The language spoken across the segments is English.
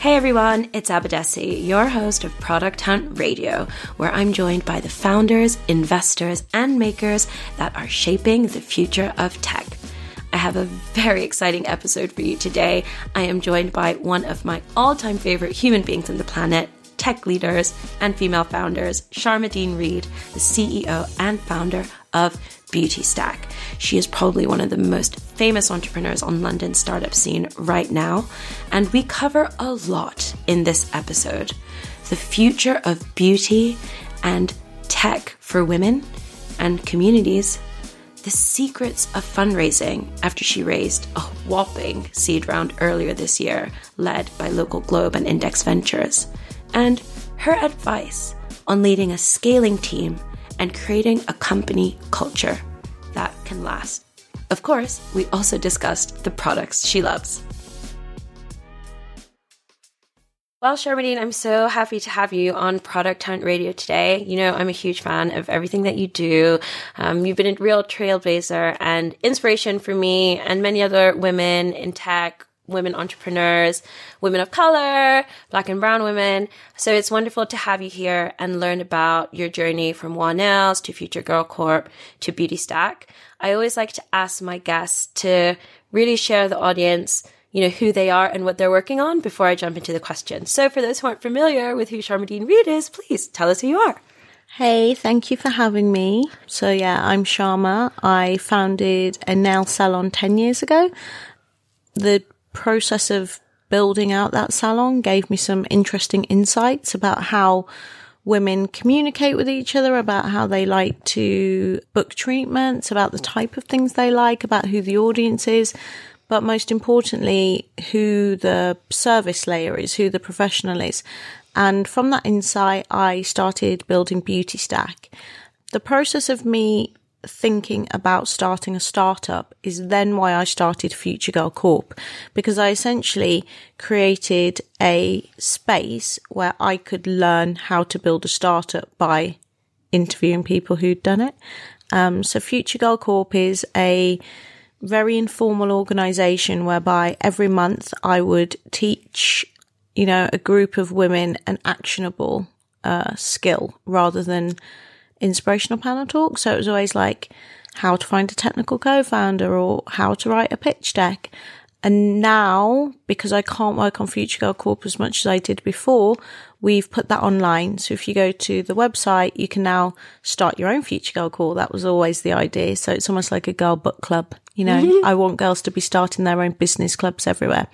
Hey everyone, it's Abadesi, your host of Product Hunt Radio, where I'm joined by the founders, investors, and makers that are shaping the future of tech. I have a very exciting episode for you today. I am joined by one of my all time favorite human beings on the planet, tech leaders, and female founders, Sharmadean Reid, the CEO and founder of Beauty Stack. She is probably one of the most famous entrepreneurs on London startup scene right now, and we cover a lot in this episode. The future of beauty and tech for women and communities, the secrets of fundraising after she raised a whopping seed round earlier this year, led by local Globe and Index Ventures, and her advice on leading a scaling team and creating a company culture that can last. Of course, we also discussed the products she loves. Well, Sharmadean, I'm so happy to have you on Product Hunt Radio today. You know, I'm a huge fan of everything that you do. Um, you've been a real trailblazer and inspiration for me and many other women in tech, women entrepreneurs, women of color, black and brown women. So it's wonderful to have you here and learn about your journey from WAH Nails to Future Girl Corp to Beauty Stack. I always like to ask my guests to really share the audience, you know, who they are and what they're working on before I jump into the questions. So for those who aren't familiar with who Sharmadean Reid is, please tell us who you are. Hey, thank you for having me. So yeah, I'm Sharma. I founded a nail salon 10 years ago. The process of building out that salon gave me some interesting insights about how women communicate with each other about how they like to book treatments, about the type of things they like, about who the audience is, but most importantly, who the service layer is, who the professional is. And from that insight, I started building Beauty Stack. The process of me thinking about starting a startup is then why I started Future Girl Corp because I essentially created a space where I could learn how to build a startup by interviewing people who'd done it. Um, so Future Girl Corp is a very informal organization whereby every month I would teach, you know, a group of women an actionable uh, skill rather than inspirational panel talk. So it was always like how to find a technical co-founder or how to write a pitch deck. And now, because I can't work on Future Girl Corp as much as I did before, we've put that online. So if you go to the website, you can now start your own Future Girl Corp. That was always the idea. So it's almost like a girl book club. You know, mm-hmm. I want girls to be starting their own business clubs everywhere.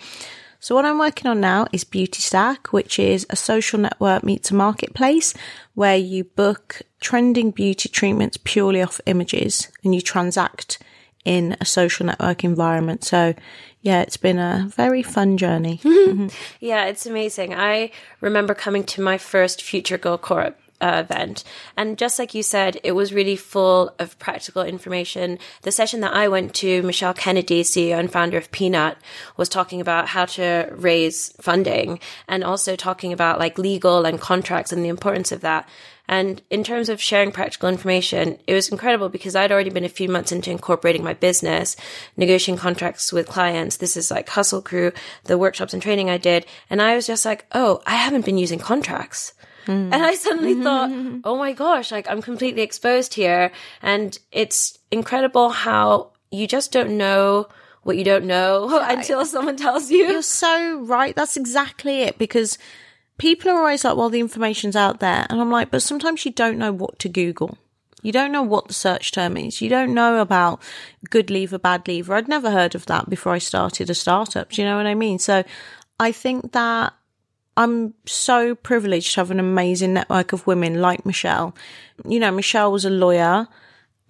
So what I'm working on now is Beauty Stack, which is a social network meets a marketplace where you book trending beauty treatments purely off images and you transact in a social network environment. So yeah, it's been a very fun journey. yeah, it's amazing. I remember coming to my first Future Girl Corp uh, event. And just like you said, it was really full of practical information. The session that I went to, Michelle Kennedy, CEO and founder of Peanut, was talking about how to raise funding and also talking about like legal and contracts and the importance of that. And in terms of sharing practical information, it was incredible because I'd already been a few months into incorporating my business, negotiating contracts with clients. This is like Hustle Crew, the workshops and training I did. And I was just like, oh, I haven't been using contracts. Mm. And I suddenly thought, oh my gosh, like I'm completely exposed here. And it's incredible how you just don't know what you don't know right. until someone tells you. You're so right. That's exactly it. Because people are always like, well, the information's out there. And I'm like, but sometimes you don't know what to Google. You don't know what the search term is. You don't know about good leaver, bad leaver. I'd never heard of that before I started a startup. Do you know what I mean? So I think that I'm so privileged to have an amazing network of women like Michelle. You know, Michelle was a lawyer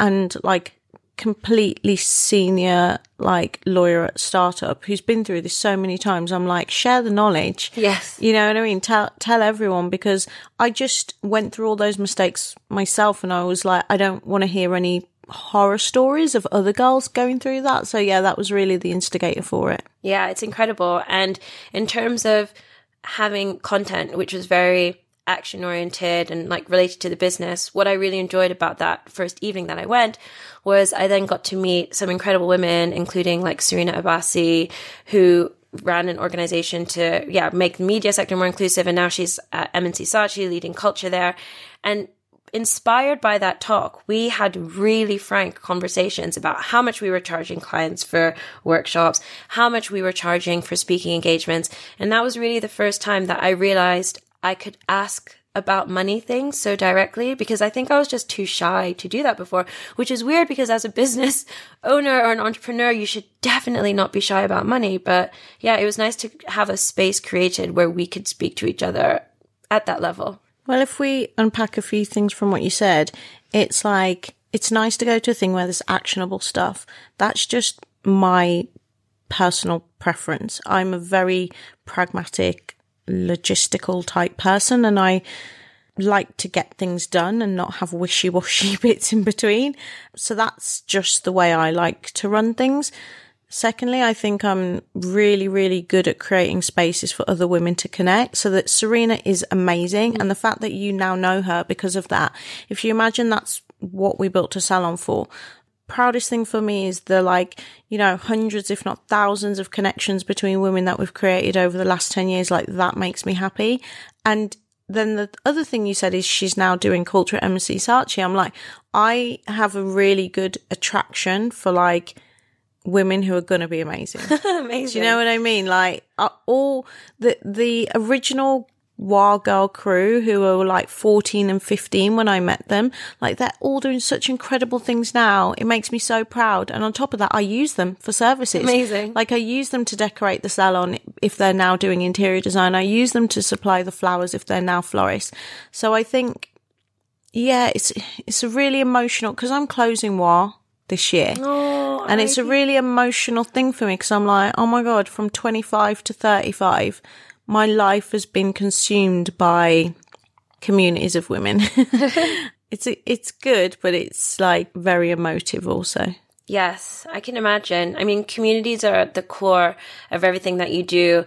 and like completely senior like lawyer at startup who's been through this so many times. I'm like, share the knowledge. Yes. You know what I mean? Tell tell everyone because I just went through all those mistakes myself and I was like, I don't want to hear any horror stories of other girls going through that. So yeah, that was really the instigator for it. Yeah, it's incredible. And in terms of having content which was very action oriented and like related to the business, what I really enjoyed about that first evening that I went was I then got to meet some incredible women, including like Serena Abbasi, who ran an organization to, yeah, make the media sector more inclusive. And now she's at M&C Saatchi leading culture there. And inspired by that talk, we had really frank conversations about how much we were charging clients for workshops, how much we were charging for speaking engagements. And that was really the first time that I realized I could ask about money things so directly because I think I was just too shy to do that before, which is weird because as a business owner or an entrepreneur, you should definitely not be shy about money. But yeah, it was nice to have a space created where we could speak to each other at that level. Well, if we unpack a few things from what you said, it's like, it's nice to go to a thing where there's actionable stuff. That's just my personal preference. I'm a very pragmatic, logistical type person and I like to get things done and not have wishy washy bits in between. So that's just the way I like to run things. Secondly, I think I'm really, really good at creating spaces for other women to connect so that Serena is amazing. And the fact that you now know her because of that, if you imagine that's what we built a salon for, proudest thing for me is the like, you know, hundreds, if not thousands of connections between women that we've created over the last 10 years. Like that makes me happy. And then the other thing you said is she's now doing culture at M&C Saatchi. I'm like, I have a really good attraction for like, women who are going to be amazing. Amazing. Do you know what I mean? Like uh, all the the original WAH Girl crew who were like 14 and 15 when I met them, like they're all doing such incredible things now. It makes me so proud. And on top of that, I use them for services. Amazing. Like I use them to decorate the salon if they're now doing interior design. I use them to supply the flowers if they're now florists. So I think, yeah, it's, it's a really emotional because I'm closing WAH this year. Oh, and it's a really emotional thing for me because I'm like, oh my God, from 25 to 35, my life has been consumed by communities of women. it's, it's good, but it's like very emotive also. Yes, I can imagine. I mean, communities are at the core of everything that you do.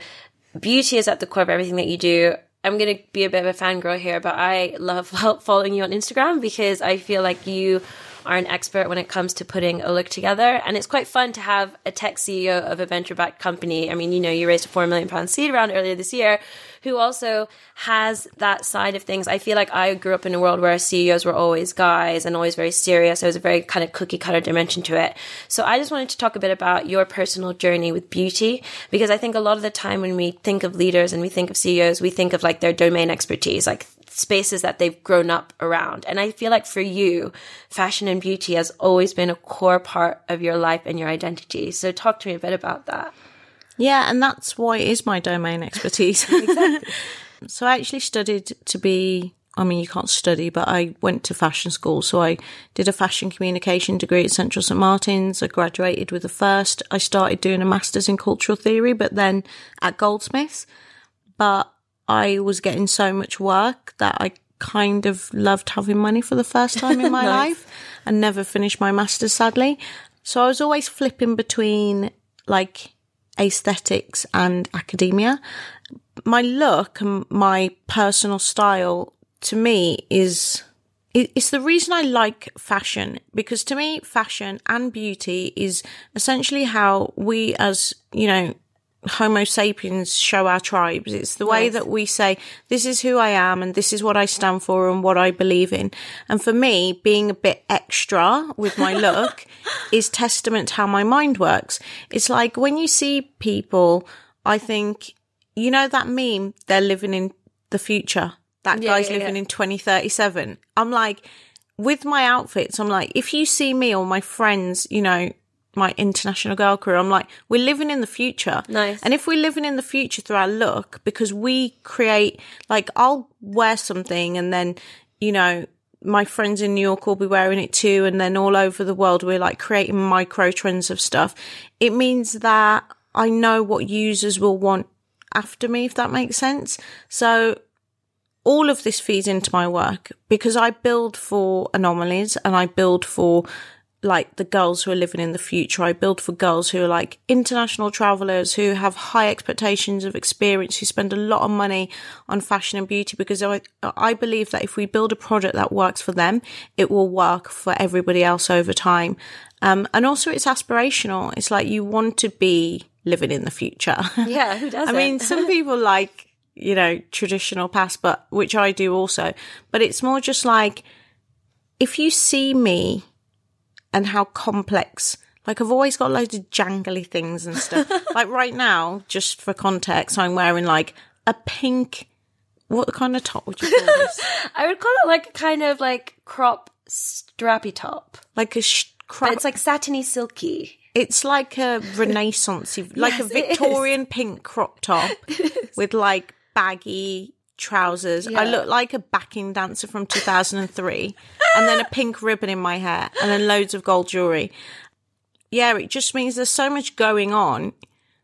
Beauty is at the core of everything that you do. I'm going to be a bit of a fangirl here, but I love following you on Instagram because I feel like you are an expert when it comes to putting a look together. And it's quite fun to have a tech CEO of a venture backed company. I mean, you know, you raised a four million pound seed round earlier this year, who also has that side of things. I feel like I grew up in a world where CEOs were always guys and always very serious. There was a very kind of cookie cutter dimension to it. So I just wanted to talk a bit about your personal journey with beauty, because I think a lot of the time when we think of leaders and we think of CEOs, we think of like their domain expertise, like spaces that they've grown up around. And I feel like for you, fashion and beauty has always been a core part of your life and your identity. So talk to me a bit about that. Yeah, and that's why it is my domain expertise. exactly. so I actually studied to be I mean, you can't study, but I went to fashion school. So I did a fashion communication degree at Central St. Martin's. I graduated with a first. I started doing a master's in cultural theory, but then at Goldsmiths. But I was getting so much work that I kind of loved having money for the first time in my nice. life and never finished my master's sadly. So I was always flipping between like aesthetics and academia. My look and my personal style to me is it's the reason I like fashion because to me, fashion and beauty is essentially how we as, you know, Homo sapiens show our tribes. It's the way that we say, this is who I am and this is what I stand for and what I believe in. And for me, being a bit extra with my look is testament to how my mind works. It's like when you see people, I think, you know, that meme, they're living in the future. That yeah, guy's yeah, living yeah. in 2037. I'm like, with my outfits, I'm like, if you see me or my friends, you know, my international girl career, I'm like, we're living in the future. Nice. And if we're living in the future through our look, because we create, like, I'll wear something and then, you know, my friends in New York will be wearing it too. And then all over the world, we're like creating micro trends of stuff. It means that I know what users will want after me, if that makes sense. So all of this feeds into my work because I build for anomalies and I build for like the girls who are living in the future. I build for girls who are like international travelers who have high expectations of experience, who spend a lot of money on fashion and beauty because I, I believe that if we build a product that works for them, it will work for everybody else over time. Um, and also it's aspirational. It's like you want to be living in the future. Yeah, who doesn't? I mean, some people like, you know, traditional past, but which I do also. But it's more just like if you see me and how complex, like I've always got loads of jangly things and stuff. like right now, just for context, I'm wearing like a pink. What kind of top would you call this? I would call it like a kind of like crop strappy top. like a sh- But it's like satiny silky. It's like a renaissance, like Yes, a. Victorian pink crop top with like baggy trousers. I Yeah. look like a backing dancer from 2003 and then a pink ribbon in my hair and then loads of gold jewelry. Yeah, it just means there's so much going on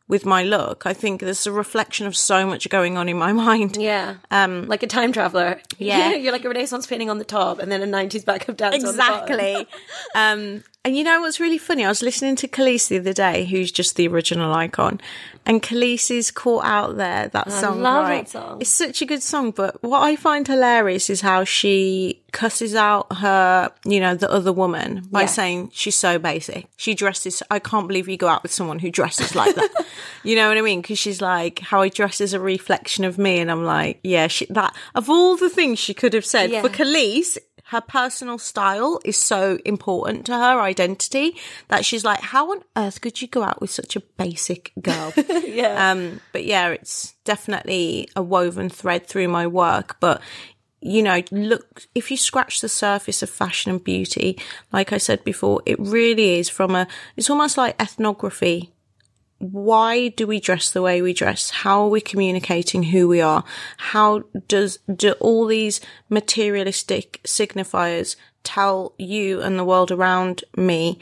with my look. I think there's a reflection of so much going on in my mind. Yeah. Um, like a time traveler. Yeah. You're like a Renaissance painting on the top and then a 90s backup dance. Exactly. um, and you know what's really funny? I was listening to Kelis the other day, who's just the original icon, and Kelis is caught out there. That song, love that song. It's such a good song. But what I find hilarious is how she cusses out her, you know, the other woman by saying she's so basic. She dresses. I can't believe you go out with someone who dresses like that. you know what I mean? Because she's like, how I dress is a reflection of me, and I'm like, yeah, she, that of all the things she could have said Yeah. for Kelis, her personal style is so important to her identity that she's like, how on earth could you go out with such a basic girl? Yeah. um, but yeah, it's definitely a woven thread through my work. But you know, look, if you scratch the surface of fashion and beauty, like I said before, it really is from a, it's almost like ethnography why do we dress the way we dress? How are we communicating who we are? How does do all these materialistic signifiers tell you and the world around me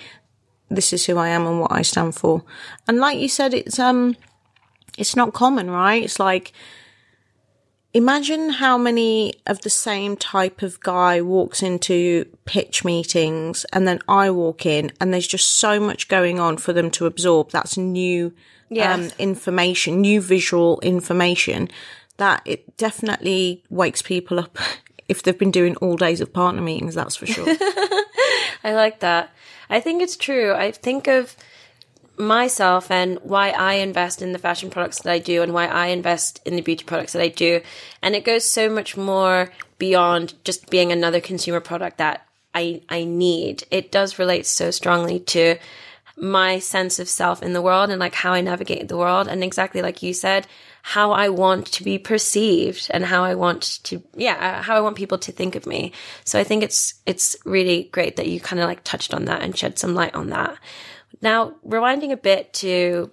this is who I am and what I stand for? And like you said, it's um it's not common, right? It's like imagine how many of the same type of guy walks into pitch meetings and then I walk in and there's just so much going on for them to absorb. That's new um, information, new visual information that it definitely wakes people up if they've been doing all days of partner meetings, that's for sure. I like that. I think it's true. I think of myself and why I invest in the fashion products that I do and why I invest in the beauty products that I do. And it goes so much more beyond just being another consumer product that I, I need. It does relate so strongly to my sense of self in the world and like how I navigate the world. And exactly like you said, how I want to be perceived and how I want to, yeah, uh, how I want people to think of me. So I think it's, it's really great that you kind of like touched on that and shed some light on that. Now, rewinding a bit to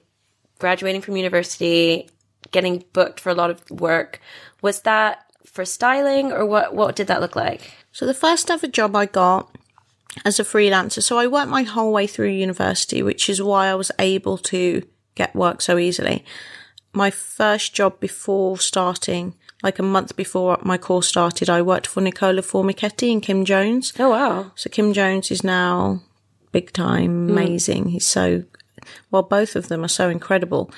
graduating from university, getting booked for a lot of work, was that for styling or what, what did that look like? So the first ever job I got as a freelancer, so I worked my whole way through university, which is why I was able to get work so easily. My first job before starting, like a month before my course started, I worked for Nicola Formichetti and Kim Jones. Oh, wow. So Kim Jones is now big time, mm. amazing. He's so, well, both of them are so incredible.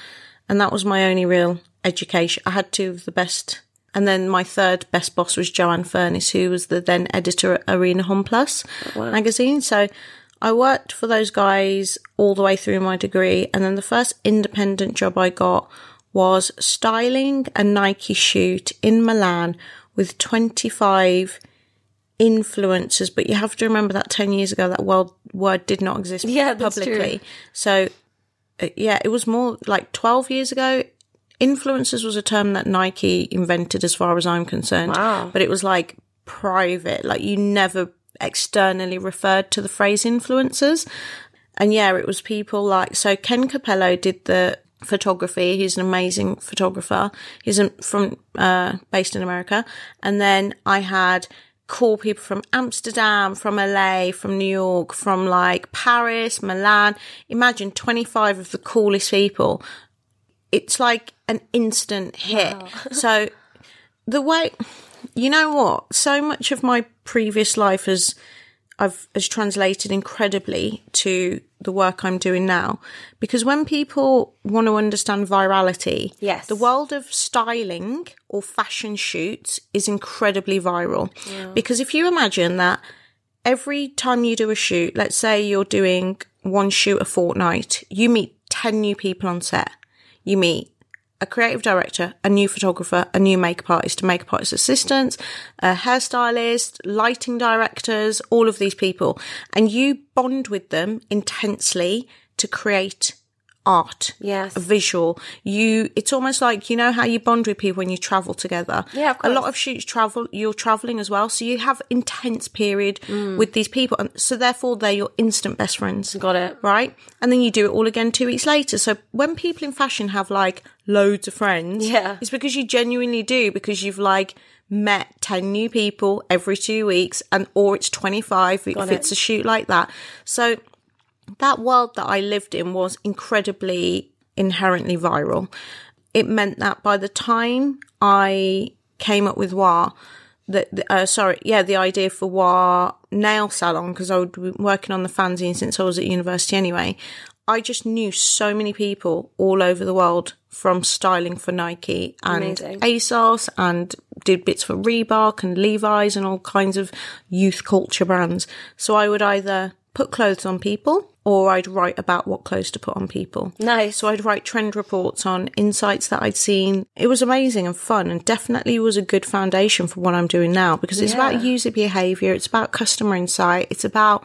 And that was my only real education. I had two of the best. And then my third best boss was Jo-Ann Furniss, who was the then editor at Arena Homme Plus oh, magazine. So I worked for those guys all the way through my degree. And then the first independent job I got was styling a Nike shoot in Milan with 25 influencers, but you have to remember that 10 years ago, that world word did not exist Yeah, that's publicly. true. So, uh, yeah, it was more like 12 years ago. Influencers was a term that Nike invented as far as I'm concerned. Wow. But it was like private, like you never externally referred to the phrase influencers. And yeah, it was people like, so Ken Cappello did the photography. He's an amazing photographer. He's from, uh, based in America. And then I had cool people from Amsterdam, from LA, from New York, from like Paris, Milan. Imagine 25 of the coolest people. It's like an instant hit. So the way, you know what? So much of my previous life has, I've has translated incredibly to the work I'm doing now. Because when people want to understand virality, Yes. the world of styling or fashion shoots is incredibly viral. Because if you imagine that every time you do a shoot, let's say you're doing one shoot a fortnight, you meet 10 new people on set. you meet a creative director, a new photographer, a new makeup artist, a makeup artist assistant, a hairstylist, lighting directors, all of these people. And you bond with them intensely to create art. Yes. Visual. You, it's almost like, you know how you bond with people when you travel together. Yeah, of A lot of shoots travel, you're traveling as well. So you have intense period Mm. with these people. And so therefore they're your instant best friends Got it. right? And then you do it all again two weeks later. So when people in fashion have like loads of friends, Yeah. it's because you genuinely do because you've like met 10 new people every two weeks and or it's 25 if it. it's a shoot like that. So that world that I lived in was incredibly inherently viral. It meant that by the time I came up with WAH, the, the uh, sorry, yeah, the idea for WAH nail salon because I would be working on the fanzine since I was at university anyway. I just knew so many people all over the world from styling for Nike and Amazing. ASOS and did bits for Reebok and Levi's and all kinds of youth culture brands. So I would either put clothes on people or I'd write about what clothes to put on people. Nice. So I'd write trend reports on insights that I'd seen. It was amazing and fun and definitely was a good foundation for what I'm doing now because it's Yeah. about user behavior. It's about customer insight. It's about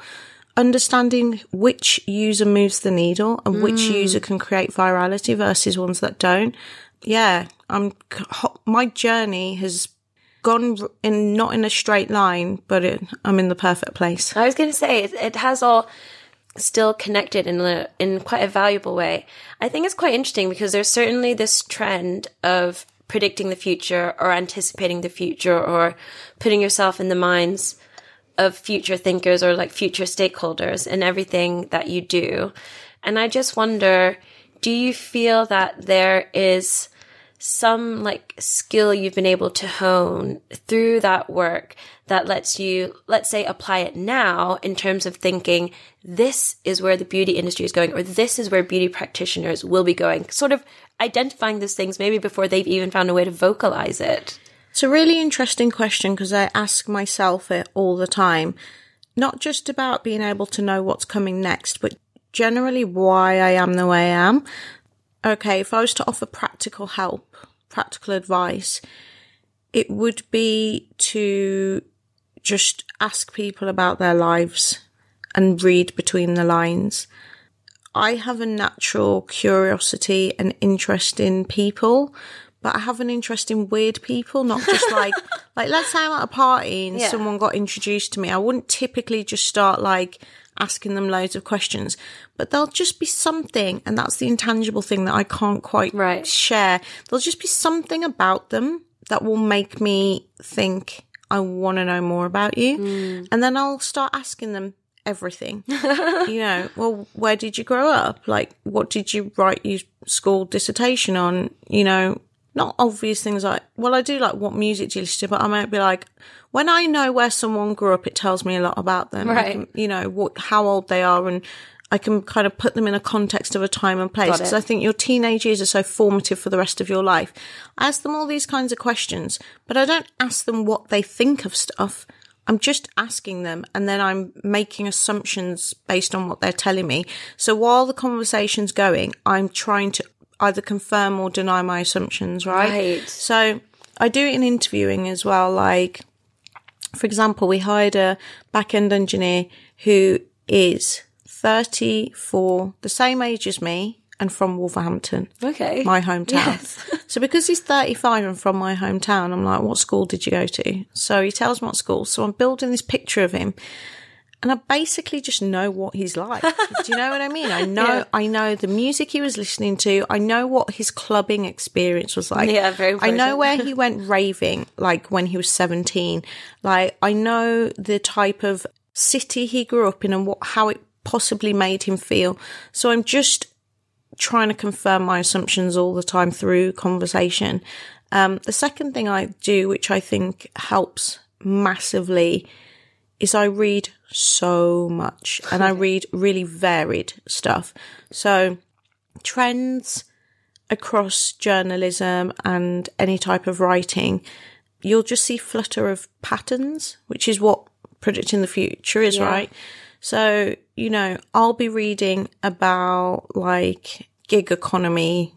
understanding which user moves the needle and which Mm. user can create virality versus ones that don't. Yeah, I'm, my journey has gone in, not in a straight line, but it, I'm in the perfect place. I was going to say it, it has all still connected in a in quite a valuable way. I think it's quite interesting because there's certainly this trend of predicting the future or anticipating the future or putting yourself in the minds of future thinkers or like future stakeholders in everything that you do. And I just wonder, do you feel that there is some like skill you've been able to hone through that work that lets you, let's say, apply it now in terms of thinking this is where the beauty industry is going, or this is where beauty practitioners will be going, sort of identifying those things maybe before they've even found a way to vocalize it. It's a really interesting question because I ask myself it all the time. Not just about being able to know what's coming next, but generally why I am the way I am. Okay, if I was to offer practical help, practical advice, it would be to just ask people about their lives and read between the lines. I have a natural curiosity and interest in people, but I have an interest in weird people, not just like, like let's say I'm at a party and Yeah. someone got introduced to me. I wouldn't typically just start like asking them loads of questions, but there'll just be something, and that's the intangible thing that I can't quite Right. share. There'll just be something about them that will make me think I want to know more about you. Mm. And then I'll start asking them everything. you know, well, where did you grow up? Like, what did you write your school dissertation on? You know, not obvious things like, well, I do like what music do you listen to, but I might be like, when I know where someone grew up, it tells me a lot about them. Right. can- you know, what, how old they are and I can kind of put them in a context of a time and place because. I think your teenage years are so formative for the rest of your life. I ask them all these kinds of questions, but I don't ask them what they think of stuff. I'm just asking them and then I'm making assumptions based on what they're telling me. So while the conversation's going, I'm trying to either confirm or deny my assumptions, right? Right. So I do it in interviewing as well. Like, for example, we hired a back end engineer who is 34, the same age as me, and from Wolverhampton, Okay. my hometown. Yes. so because he's 35 and from my hometown, I'm like, what school did you go to? So he tells me what school. So I'm building this picture of him. And I basically just know what he's like. Do you know what I mean? I know, Yeah. I know the music he was listening to. I know what his clubbing experience was like. Yeah, very I know where he went raving, like when he was 17. Like, I know the type of city he grew up in and what, how it possibly made him feel. So I'm just trying to confirm my assumptions all the time through conversation. Um, the second thing I do, which I think helps massively, is I read so much and I read really varied stuff. So trends across journalism and any type of writing, you'll just see flutter of patterns, which is what predicting the future is, Yeah. right? So, you know, I'll be reading about like gig economy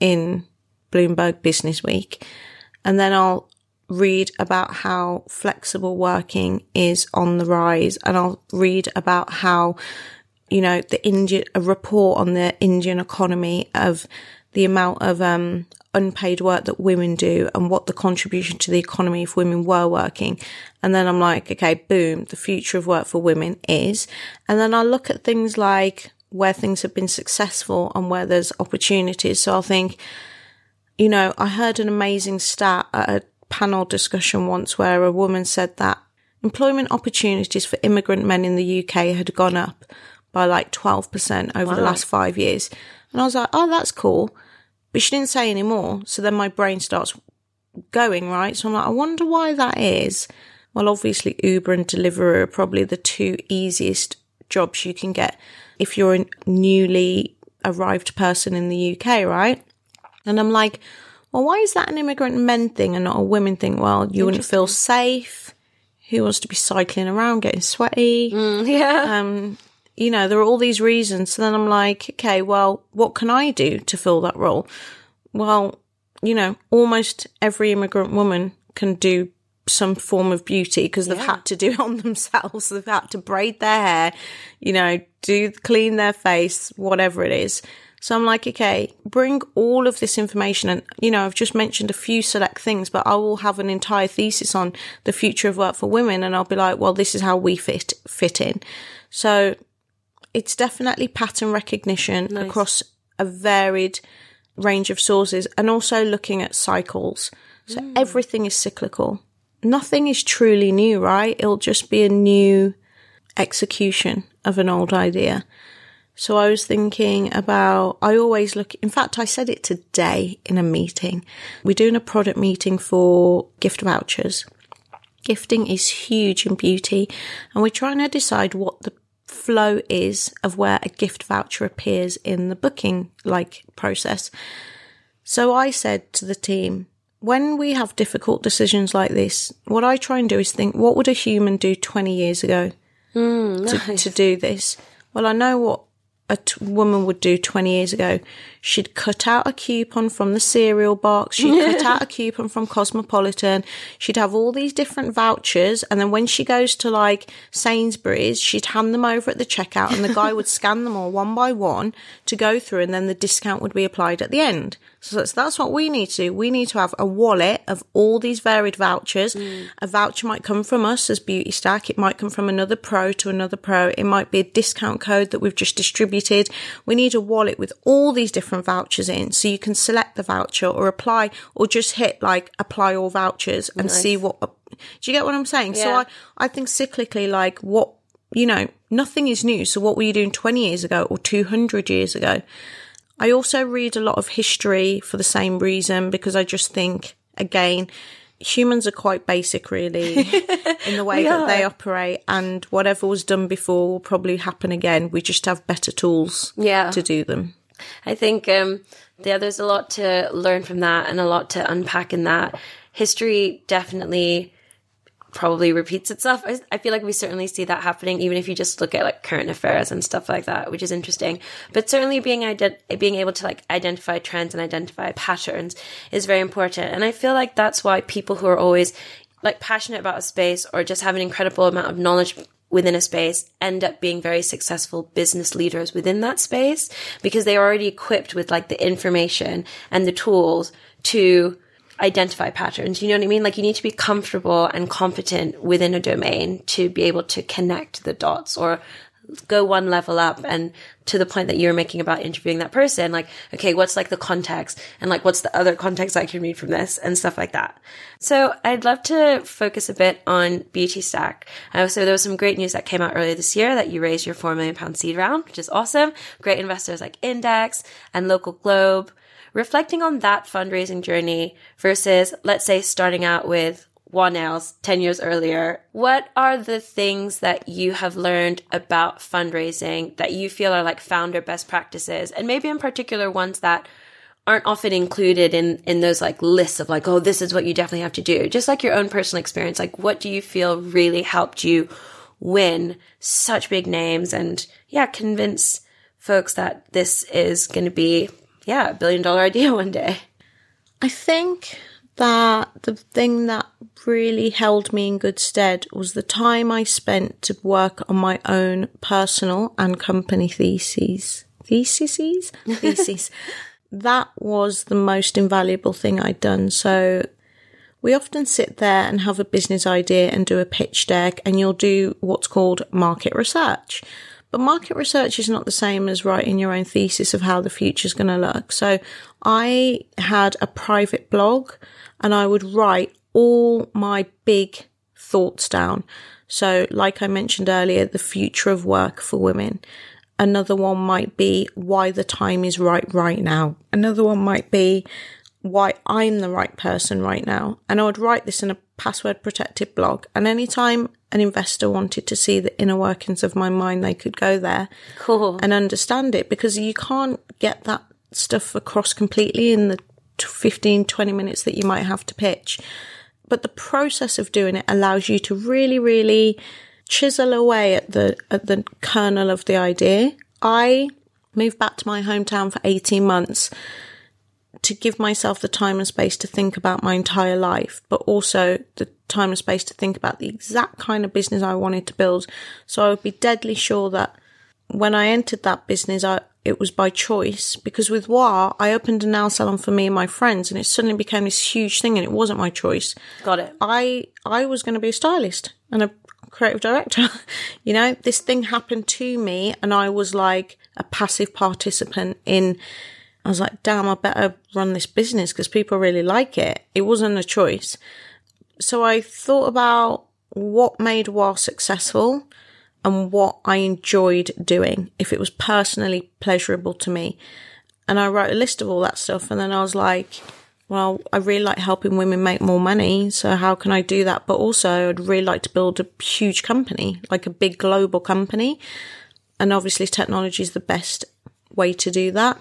in Bloomberg Business Week. And then I'll read about how flexible working is on the rise. And I'll read about how, you know, the Indian, a report on the Indian economy of the amount of, um, unpaid work that women do and what the contribution to the economy if women were working. And then I'm like, okay, boom, the future of work for women is. And then I look at things like where things have been successful and where there's opportunities. So I'll think, you know, I heard an amazing stat at a panel discussion once where a woman said that employment opportunities for immigrant men in the UK had gone up by like 12% over wow. the last five years. And I was like, oh, that's cool. But she didn't say any more. So then my brain starts going, right? So I'm like, I wonder why that is. Well, obviously Uber and Deliveroo are probably the two easiest jobs you can get if you're a newly arrived person in the UK, right? And I'm like, well, why is that an immigrant men thing and not a women thing? Well, you wouldn't feel safe. Who wants to be cycling around getting sweaty? Mm, yeah. Um, you know, there are all these reasons. So then I'm like, okay, well, what can I do to fill that role? Well, you know, almost every immigrant woman can do some form of beauty because they've yeah. had to do it on themselves. They've had to braid their hair, you know, do clean their face, whatever it is. So I'm like, okay, bring all of this information. And, you know, I've just mentioned a few select things, but I will have an entire thesis on the future of work for women. And I'll be like, well, this is how we fit, fit in. So it's definitely pattern recognition nice. across a varied range of sources and also looking at cycles. So mm. everything is cyclical. Nothing is truly new, right? It'll just be a new execution of an old idea. So I was thinking about, I always look, in fact, I said it today in a meeting. We're doing a product meeting for gift vouchers. Gifting is huge in beauty and we're trying to decide what the flow is of where a gift voucher appears in the booking like process. So I said to the team, when we have difficult decisions like this, what I try and do is think, what would a human do 20 years ago mm, nice. to, to do this? Well, I know what a t- woman would do 20 years ago. She'd cut out a coupon from the cereal box. She'd cut out a coupon from Cosmopolitan. She'd have all these different vouchers. And then when she goes to like Sainsbury's, she'd hand them over at the checkout and the guy would scan them all one by one to go through and then the discount would be applied at the end. So that's, that's what we need to do. We need to have a wallet of all these varied vouchers. Mm. A voucher might come from us as Beauty Stack. It might come from another pro to another pro. It might be a discount code that we've just distributed. We need a wallet with all these different vouchers in so you can select the voucher or apply or just hit like apply all vouchers and nice. see what, do you get what I'm saying? Yeah. So I, I think cyclically, like what, you know, nothing is new. So what were you doing 20 years ago or 200 years ago? I also read a lot of history for the same reason because I just think, again, humans are quite basic really in the way that are. they operate and whatever was done before will probably happen again. We just have better tools yeah. to do them. I think, um, yeah, there's a lot to learn from that and a lot to unpack in that. History definitely probably repeats itself. I, I, feel like we certainly see that happening, even if you just look at like current affairs and stuff like that, which is interesting. But certainly being ident- being able to like identify trends and identify patterns is very important. And I feel like that's why people who are always like passionate about a space or just have an incredible amount of knowledge within a space end up being very successful business leaders within that space because they're already equipped with like the information and the tools to identify patterns. You know what I mean? Like you need to be comfortable and competent within a domain to be able to connect the dots or go one level up and to the point that you're making about interviewing that person, like, okay, what's like the context and like what's the other context I can read from this and stuff like that. So I'd love to focus a bit on Beauty Stack. Uh, so there was some great news that came out earlier this year that you raised your four million pound seed round, which is awesome. Great investors like Index and Local Globe reflecting on that fundraising journey versus, let's say, starting out with one else 10 years earlier, what are the things that you have learned about fundraising that you feel are like founder best practices? And maybe in particular ones that aren't often included in, in those like lists of like, oh, this is what you definitely have to do. Just like your own personal experience. Like, what do you feel really helped you win such big names and yeah, convince folks that this is going to be yeah, a billion dollar idea one day? I think that the thing that really held me in good stead was the time I spent to work on my own personal and company theses. Theses? Theses. that was the most invaluable thing I'd done. So we often sit there and have a business idea and do a pitch deck and you'll do what's called market research. But market research is not the same as writing your own thesis of how the future is going to look. So I had a private blog and I would write all my big thoughts down. So like I mentioned earlier, the future of work for women. Another one might be why the time is right right now. Another one might be why I'm the right person right now. And I would write this in a password protected blog. And anytime an investor wanted to see the inner workings of my mind, they could go there Cool. and understand it because you can't get that stuff across completely in the t- 15, 20 minutes that you might have to pitch. But the process of doing it allows you to really, really chisel away at the, at the kernel of the idea. I moved back to my hometown for 18 months to give myself the time and space to think about my entire life, but also the time and space to think about the exact kind of business I wanted to build. So I would be deadly sure that when I entered that business, I, it was by choice because with WAH, I opened a nail salon for me and my friends and it suddenly became this huge thing and it wasn't my choice. Got it. I, I was going to be a stylist and a creative director. you know, this thing happened to me and I was like a passive participant in, I was like, damn, I better run this business because people really like it. It wasn't a choice. So I thought about what made WAH successful and what I enjoyed doing, if it was personally pleasurable to me. And I wrote a list of all that stuff. And then I was like, well, I really like helping women make more money. So how can I do that? But also I'd really like to build a huge company, like a big global company. And obviously technology is the best way to do that.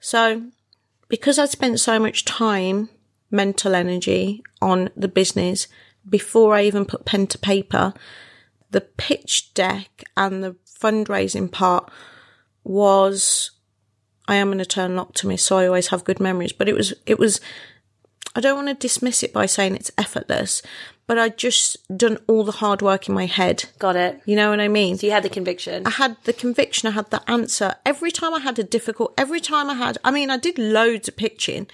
So because I'd spent so much time, mental energy on the business before I even put pen to paper, the pitch deck and the fundraising part was, I am an eternal optimist, so I always have good memories, but it was, it was, I don't want to dismiss it by saying it's effortless, but I just done all the hard work in my head. Got it. You know what I mean? So you had the conviction. I had the conviction, I had the answer. Every time I had a difficult, every time I had, I mean, I did loads of pitching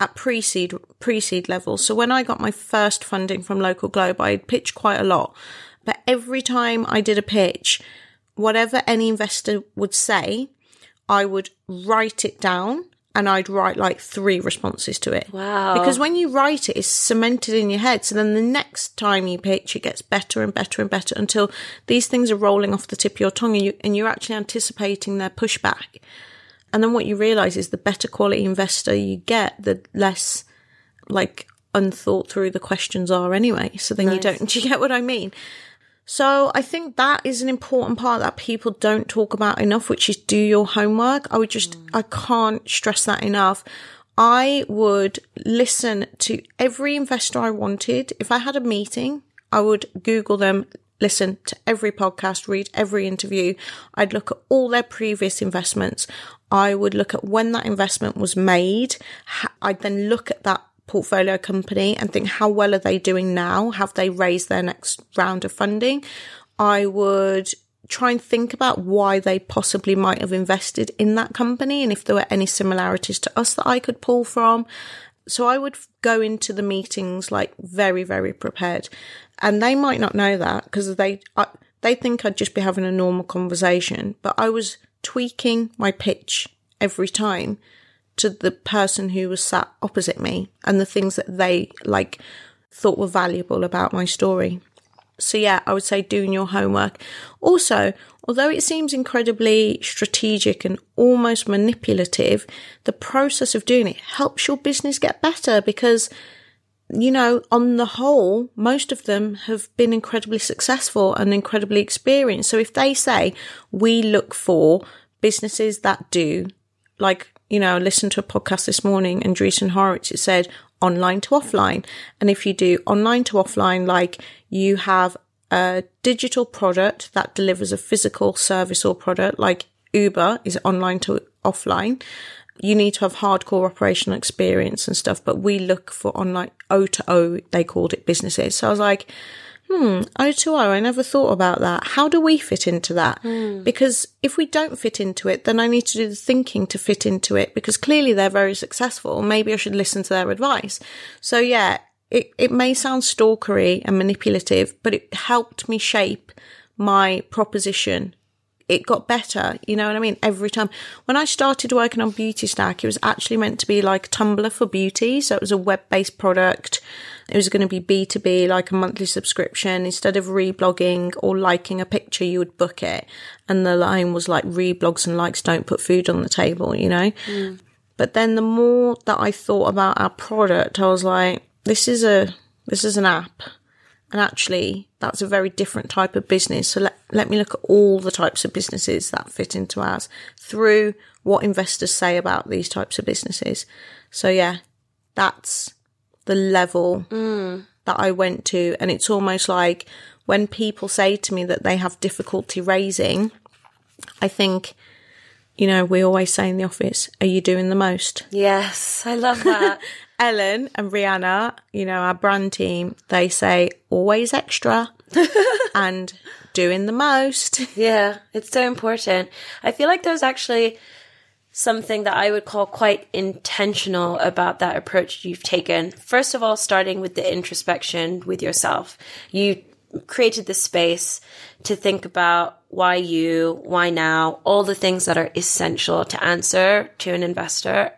at pre-seed, pre-seed level. So when I got my first funding from Local Globe, I pitched quite a lot. But every time I did a pitch, whatever any investor would say, I would write it down and I'd write like three responses to it. Wow. Because when you write it, it's cemented in your head. So then the next time you pitch, it gets better and better and better until these things are rolling off the tip of your tongue and, you, and you're actually anticipating their pushback. And then what you realize is the better quality investor you get, the less like unthought through the questions are anyway. So then you don't, do you get what I mean? So I think that is an important part that people don't talk about enough, which is do your homework. I would just, I can't stress that enough. I would listen to every investor I wanted. If I had a meeting, I would Google them, listen to every podcast, read every interview. I'd look at all their previous investments. I would look at when that investment was made. I'd then look at that portfolio company and think how well are they doing now? Have they raised their next round of funding? I would try and think about why they possibly might have invested in that company and if there were any similarities to us that I could pull from. So I would go into the meetings like very, very prepared. And they might not know that because they, I, they think I'd just be having a normal conversation, but I was tweaking my pitch every time to the person who was sat opposite me and the things that they like thought were valuable about my story. So yeah, I would say doing your homework. Also, although it seems incredibly strategic and almost manipulative, the process of doing it helps your business get better because you know, on the whole, most of them have been incredibly successful and incredibly experienced. So if they say we look for businesses that do like you know, listened to a podcast this morning, Andreessen Horowitz, it said online to offline. And if you do online to offline, like you have a digital product that delivers a physical service or product, like Uber is online to offline. you need to have hardcore operational experience and stuff, but we look for on like O to O, they called it businesses. So I was like, hmm, O to O, I never thought about that. How do we fit into that? Because if we don't fit into it, then I need to do the thinking to fit into it because clearly they're very successful. Maybe I should listen to their advice. So yeah, it, it may sound stalkery and manipulative, but it helped me shape my proposition it got better. You know what I mean? Every time. When I started working on Beauty Stack, it was actually meant to be like Tumblr for beauty. So it was a web based product. It was going to be B2B, like a monthly subscription. Instead of reblogging or liking a picture, you would book it. And the line was like, reblogs and likes don't put food on the table, you know? Mm. But then the more that I thought about our product, I was like, this is a, this is an app. And actually, that's a very different type of business. So let, let me look at all the types of businesses that fit into ours through what investors say about these types of businesses. So yeah, that's the level mm. that I went to. And it's almost like when people say to me that they have difficulty raising, I think, you know, we always say in the office, are you doing the most? Yes, I love that. Ellen and Rihanna, you know, our brand team, they say always extra and doing the most. Yeah, it's so important. I feel like there's actually something that I would call quite intentional about that approach you've taken. First of all, starting with the introspection with yourself. You created the space to think about why you, why now, all the things that are essential to answer to an investor.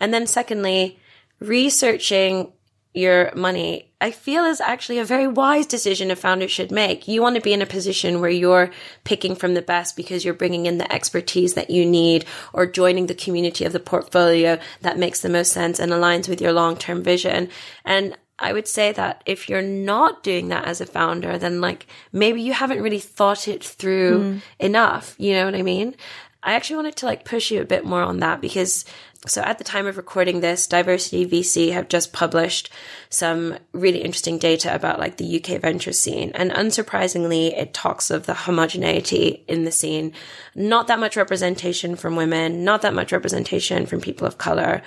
And then secondly, researching your money, I feel is actually a very wise decision a founder should make. You want to be in a position where you're picking from the best because you're bringing in the expertise that you need or joining the community of the portfolio that makes the most sense and aligns with your long-term vision. And I would say that if you're not doing that as a founder, then like maybe you haven't really thought it through mm-hmm. enough. You know what I mean? I actually wanted to like push you a bit more on that because so at the time of recording this, Diversity VC have just published some really interesting data about like the UK venture scene. And unsurprisingly, it talks of the homogeneity in the scene. Not that much representation from women, not that much representation from people of color.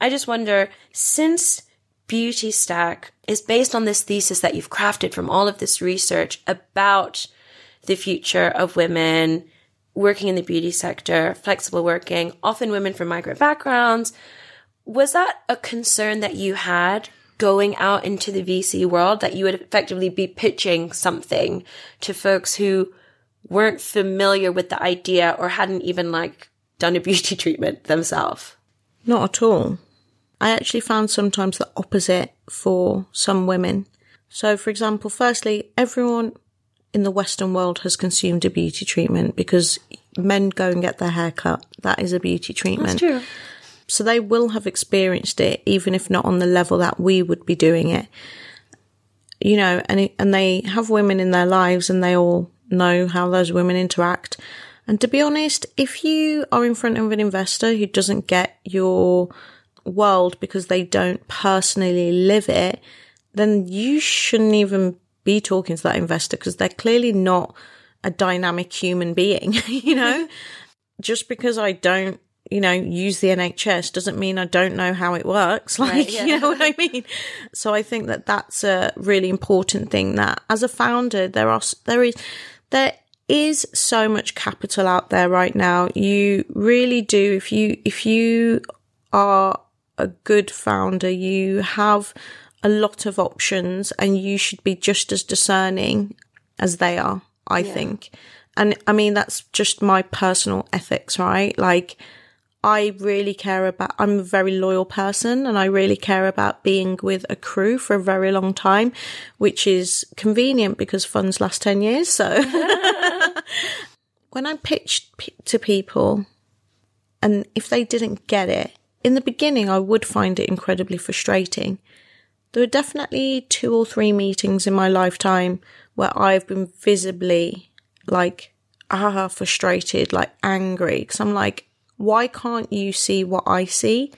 I just wonder, since Beauty Stack is based on this thesis that you've crafted from all of this research about the future of women, working in the beauty sector, flexible working, often women from migrant backgrounds. Was that a concern that you had going out into the VC world that you would effectively be pitching something to folks who weren't familiar with the idea or hadn't even like done a beauty treatment themselves? Not at all. I actually found sometimes the opposite for some women. So, for example, firstly, everyone in the Western world has consumed a beauty treatment because men go and get their hair cut. That is a beauty treatment. True. So they will have experienced it, even if not on the level that we would be doing it. You know, and it, and they have women in their lives, and they all know how those women interact. And to be honest, if you are in front of an investor who doesn't get your world because they don't personally live it, then you shouldn't even be talking to that investor because they're clearly not a dynamic human being, you know? Just because I don't, you know, use the NHS doesn't mean I don't know how it works. Like, Right, yeah. you know what I mean? So I think that that's a really important thing that as a founder, there are, there is, there is so much capital out there right now. You really do. If you, if you are a good founder, you have a lot of options and you should be just as discerning as they are, I think. And I mean, that's just my personal ethics, right? Like, I really care about, I'm a very loyal person and I really care about being with a crew for a very long time, which is convenient because funds last 10 years. So when I pitched p- to people and if they didn't get it, in the beginning, I would find it incredibly frustrating. There were definitely two or three meetings in my lifetime where I've been visibly like, ah, frustrated, like angry. Cause I'm like, why can't you see what I see?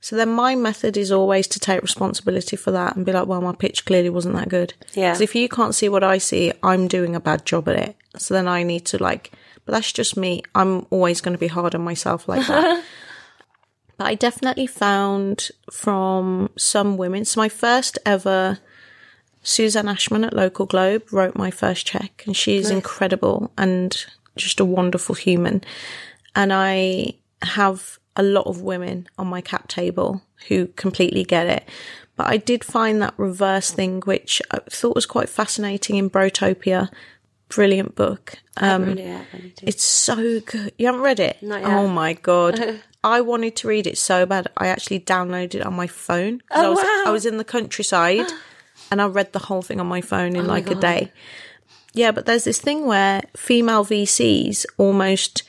So then my method is always to take responsibility for that and be like, well, my pitch clearly wasn't that good. Yeah. 'Cause if you can't see what I see, I'm doing a bad job at it. So then I need to like, but that's just me. I'm always going to be hard on myself like that. But I definitely found from some women. So my first ever Suzanne Ashman at Local Globe wrote my first check and she's incredible and just a wonderful human. And I have a lot of women on my cap table who completely get it. But I did find that reverse thing, which I thought was quite fascinating in Brotopia. Brilliant book. Um, Read it, it's so good. You haven't read it? Oh my god. I wanted to read it so bad. I actually downloaded it on my phone. 'Cause oh, I Oh, was wow. I was in the countryside and I read the whole thing on my phone Oh in like a day. Yeah, but there's this thing where female VCs almost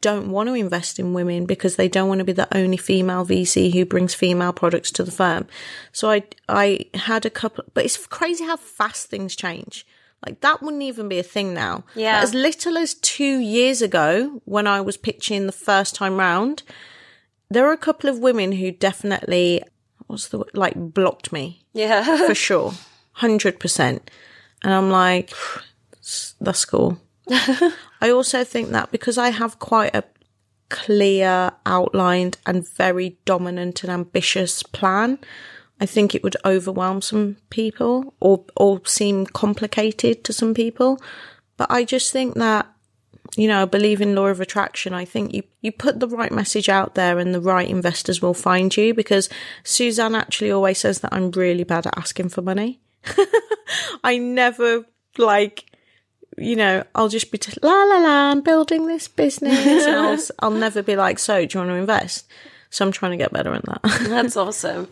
don't want to invest in women because they don't want to be the only female VC who brings female products to the firm. So I I had a couple but it's crazy how fast things change. Like that wouldn't even be a thing now. Yeah. As little as two years ago, when I was pitching the first time round, there were a couple of women who definitely what's the word? like blocked me Yeah. for sure, hundred percent. And I'm like, that's cool. I also think that because I have quite a clear, outlined, and very dominant and ambitious plan, I think it would overwhelm some people or or seem complicated to some people. But I just think that you know, I believe in law of attraction. I think you, you put the right message out there and the right investors will find you because Suzanne actually always says that I'm really bad at asking for money. I never like, you know, I'll just be t- la la la, I'm building this business. and I'll, I'll never be like, so do you want to invest? So I'm trying to get better at that. That's awesome.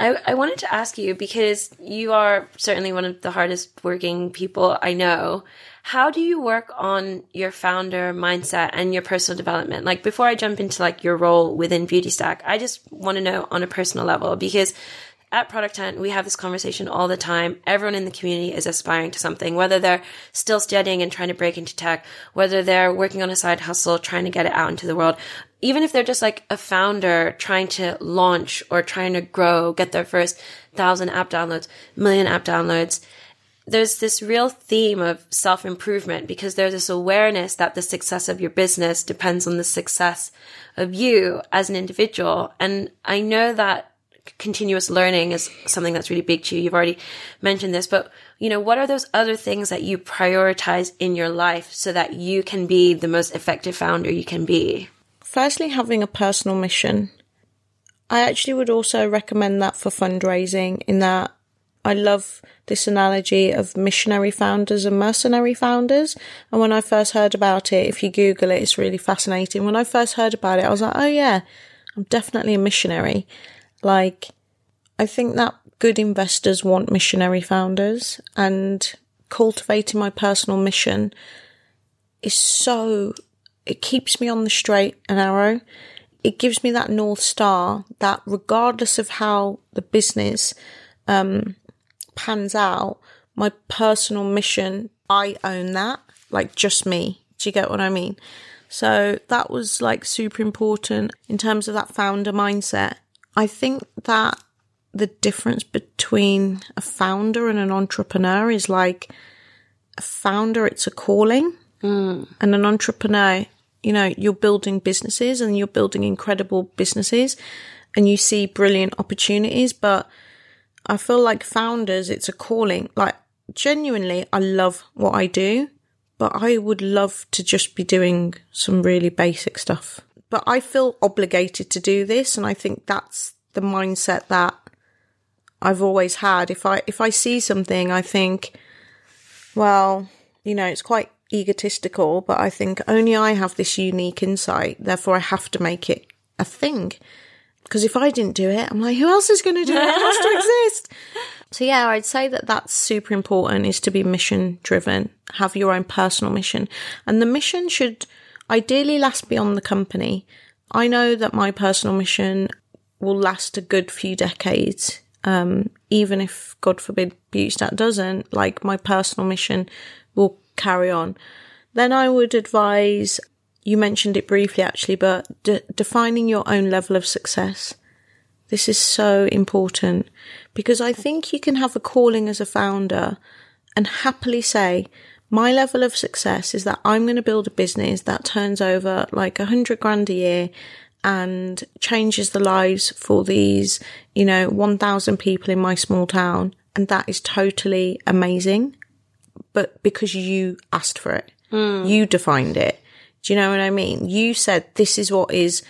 I, I wanted to ask you because you are certainly one of the hardest working people I know. How do you work on your founder mindset and your personal development? Like before I jump into like your role within Beauty Stack, I just want to know on a personal level because at Product Hunt, we have this conversation all the time. Everyone in the community is aspiring to something, whether they're still studying and trying to break into tech, whether they're working on a side hustle, trying to get it out into the world, even if they're just like a founder trying to launch or trying to grow, get their first thousand app downloads, million app downloads. There's this real theme of self improvement because there's this awareness that the success of your business depends on the success of you as an individual. And I know that continuous learning is something that's really big to you. You've already mentioned this, but you know, what are those other things that you prioritize in your life so that you can be the most effective founder you can be? Firstly, having a personal mission. I actually would also recommend that for fundraising in that I love this analogy of missionary founders and mercenary founders. And when I first heard about it, if you Google it, it's really fascinating. When I first heard about it, I was like, oh yeah, I'm definitely a missionary. Like, I think that good investors want missionary founders and cultivating my personal mission is so, it keeps me on the straight and narrow. It gives me that North Star that regardless of how the business, um, pans out, my personal mission, I own that. Like just me. Do you get what I mean? So that was like super important in terms of that founder mindset. I think that the difference between a founder and an entrepreneur is like a founder, it's a calling, Mm. and an entrepreneur, you know, you're building businesses and you're building incredible businesses and you see brilliant opportunities. But I feel like founders, it's a calling. Like, genuinely, I love what I do, but I would love to just be doing some really basic stuff. But I feel obligated to do this, and I think that's the mindset that I've always had. If I if I see something, I think, well, you know, it's quite egotistical, but I think only I have this unique insight. Therefore, I have to make it a thing. Because if I didn't do it, I'm like, who else is going to do it? It has to exist. So yeah, I'd say that that's super important is to be mission driven, have your own personal mission. And the mission should ideally last beyond the company. I know that my personal mission will last a good few decades. Um, even if God forbid Beauty Stack doesn't, like my personal mission will carry on. Then I would advise, you mentioned it briefly actually, but de- defining your own level of success. This is so important because I think you can have a calling as a founder and happily say, my level of success is that I'm going to build a business that turns over like a hundred grand a year and changes the lives for these, you know, 1,000 people in my small town. And that is totally amazing. But because you asked for it, hmm. you defined it. Do you know what I mean? You said, this is what is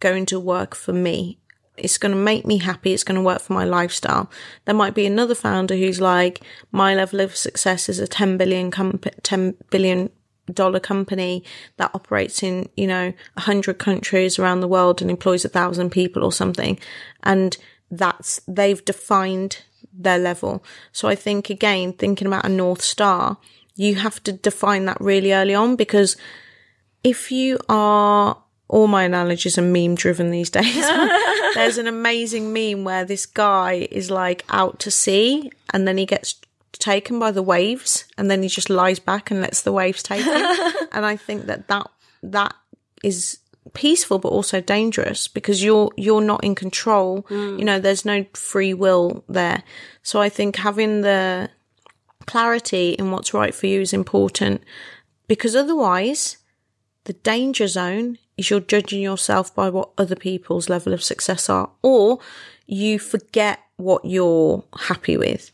going to work for me. It's going to make me happy. It's going to work for my lifestyle. There might be another founder who's like, my level of success is a 10 billion comp- 10 billion dollar company that operates in, you know, a hundred countries around the world and employs a thousand people or something. And that's, they've defined their level. So I think again, thinking about a North Star, you have to define that really early on because if you are all my analogies are meme driven these days. There's an amazing meme where this guy is like out to sea and then he gets taken by the waves and then he just lies back and lets the waves take him. and I think that that, that is peaceful but also dangerous because you're you're not in control. You know, there's no free will there. So I think having the clarity in what's right for you is important because otherwise the danger zone is you're judging yourself by what other people's level of success are, or you forget what you're happy with.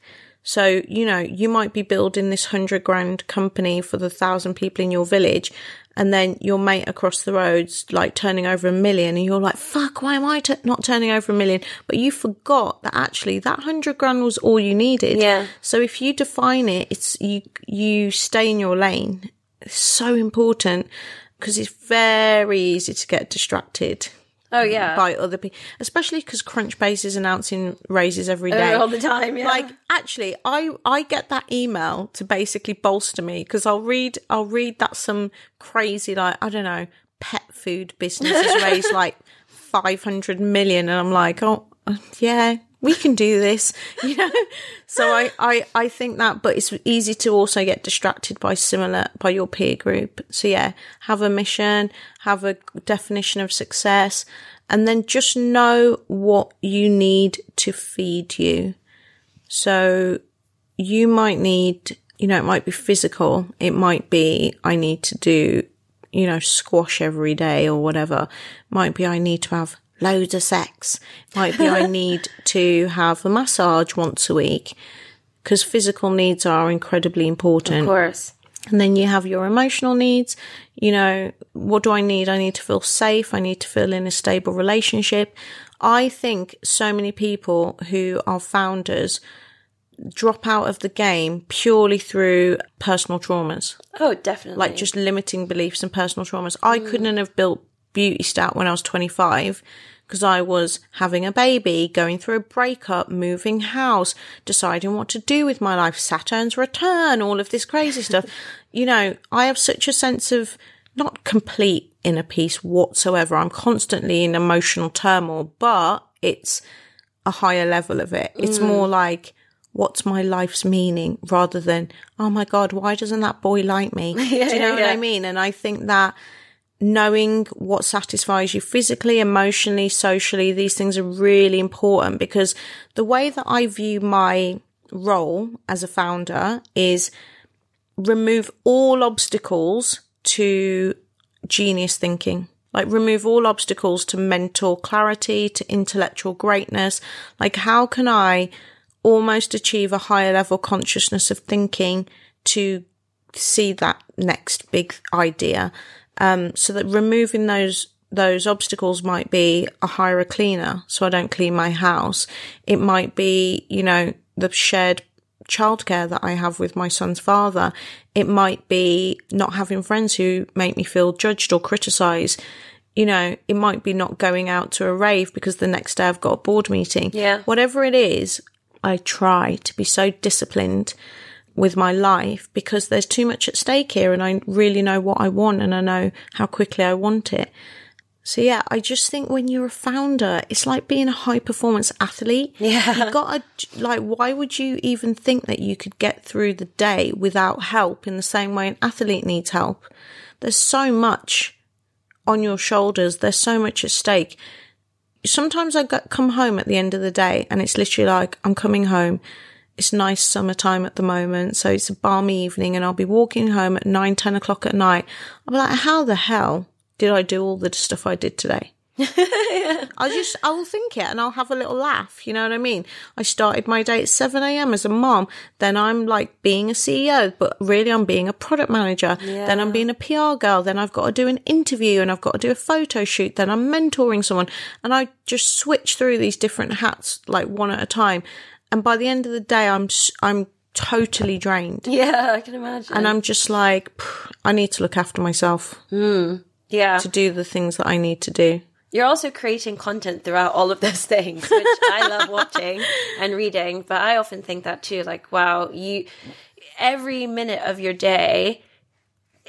So, you know, you might be building this hundred grand company for the thousand people in your village, and then your mate across the road's like turning over a million, and you're like, fuck, why am I t- not turning over a million? But you forgot that actually that hundred grand was all you needed. Yeah. So if you define it, it's you, you stay in your lane. It's so important because it's very easy to get distracted Oh yeah. by other people, especially because Crunchbase is announcing raises every day. all the time, yeah. Like, actually, I I get that email to basically bolster me because I'll read I'll read that some crazy like I don't know pet food business has raised like five hundred million, and I'm like, oh uh, yeah. We can do this, you know. So I, I, I think that, but it's easy to also get distracted by similar by your peer group. So yeah, have a mission, have a definition of success, and then just know what you need to feed you. So you might need, you know, it might be physical. It might be, I need to do, you know, squash every day or whatever. Might be, I need to have loads of sex. Might be, I need to have a massage once a week because physical needs are incredibly important. of course. And then you have your emotional needs. You know, what do I need? I need to feel safe. I need to feel in a stable relationship. I think so many people who are founders drop out of the game purely through personal traumas, Oh, definitely. like just limiting beliefs and personal traumas. I mm. couldn't have built Beauty Stack when I was 25 because I was having a baby, going through a breakup, moving house, deciding what to do with my life, Saturn's return, all of this crazy stuff. You know, I have such a sense of not complete inner peace whatsoever. I'm constantly in emotional turmoil, but it's a higher level of it. It's mm. more like, what's my life's meaning rather than, oh my God, why doesn't that boy like me? Do you know what. I mean? And I think that knowing what satisfies you physically, emotionally, socially, these things are really important because the way that I view my role as a founder is remove all obstacles to genius thinking. Like remove all obstacles to mental clarity, to intellectual greatness. Like how can I almost achieve a higher level consciousness of thinking to see that next big idea? Um, so that removing those those obstacles might be I hire a cleaner so I don't clean my house. It might be, you know, the shared childcare that I have with my son's father. It might be not having friends who make me feel judged or criticized. You know, it might be not going out to a rave because the next day I've got a board meeting. Yeah. Whatever it is, I try to be so disciplined with my life because there's too much at stake here and I really know what I want and I know how quickly I want it. So yeah, I just think when you're a founder, it's like being a high performance athlete. Yeah. You gotta, like, why would you even think that you could get through the day without help in the same way an athlete needs help? There's so much on your shoulders. There's so much at stake. Sometimes I go- come home at the end of the day and it's literally like, I'm coming home. It's nice summertime at the moment. So it's a balmy evening and I'll be walking home at nine, 10 o'clock at night. I'll be like, how the hell did I do all the stuff I did today? I'll just, I will think it and I'll have a little laugh. You know what I mean? I started my day at 7 a.m. as a mom. Then I'm like being a CEO, but really I'm being a product manager. Yeah. Then I'm being a PR girl. Then I've got to do an interview and I've got to do a photo shoot. Then I'm mentoring someone and I just switch through these different hats like one at a time. And by the end of the day, I'm, I'm totally drained. Yeah, I can imagine. And I'm just like, I need to look after myself hmm, yeah. to do the things that I need to do. You're also creating content throughout all of those things, which I love watching and reading. But I often think that too, like, wow, you, every minute of your day,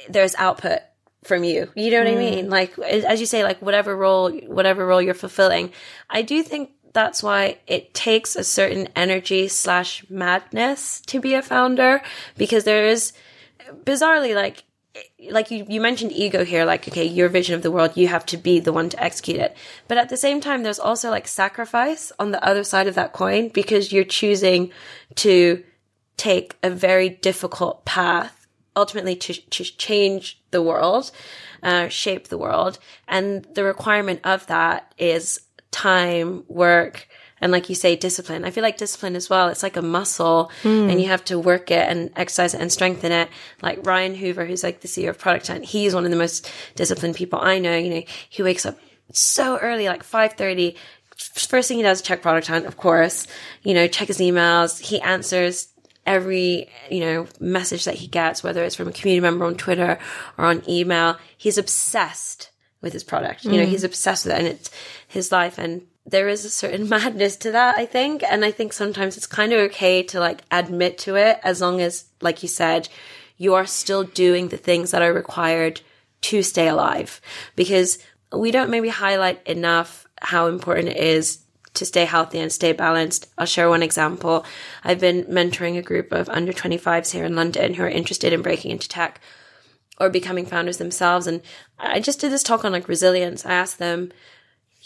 there's output from you. You know what I hmm. mean? Like, as you say, like, whatever role, whatever role you're fulfilling. I do think that's why it takes a certain energy slash madness to be a founder because there is bizarrely like like you, you mentioned ego here, like, okay, your vision of the world, you have to be the one to execute it. But at the same time, there's also like sacrifice on the other side of that coin because you're choosing to take a very difficult path, ultimately to, to change the world, uh, shape the world. And the requirement of that is time, work, and like you say, discipline. I feel like discipline as well. It's like a muscle hmm. and you have to work it and exercise it and strengthen it. Like Ryan Hoover, who's like the CEO of Product Hunt, he's one of the most disciplined people I know. You know, he wakes up so early, like 5.30. First thing he does check Product Hunt, of course. You know, check his emails. He answers every, you know, message that he gets, whether it's from a community member on Twitter or on email. He's obsessed with his product. You know, hmm. he's obsessed with it and it's his life. And there is a certain madness to that, I think. And I think sometimes it's kind of okay to like admit to it as long as, like you said, you are still doing the things that are required to stay alive because we don't maybe highlight enough how important it is to stay healthy and stay balanced. I'll share one example. I've been mentoring a group of under 25s here in London who are interested in breaking into tech or becoming founders themselves. And I just did this talk on like resilience. I asked them,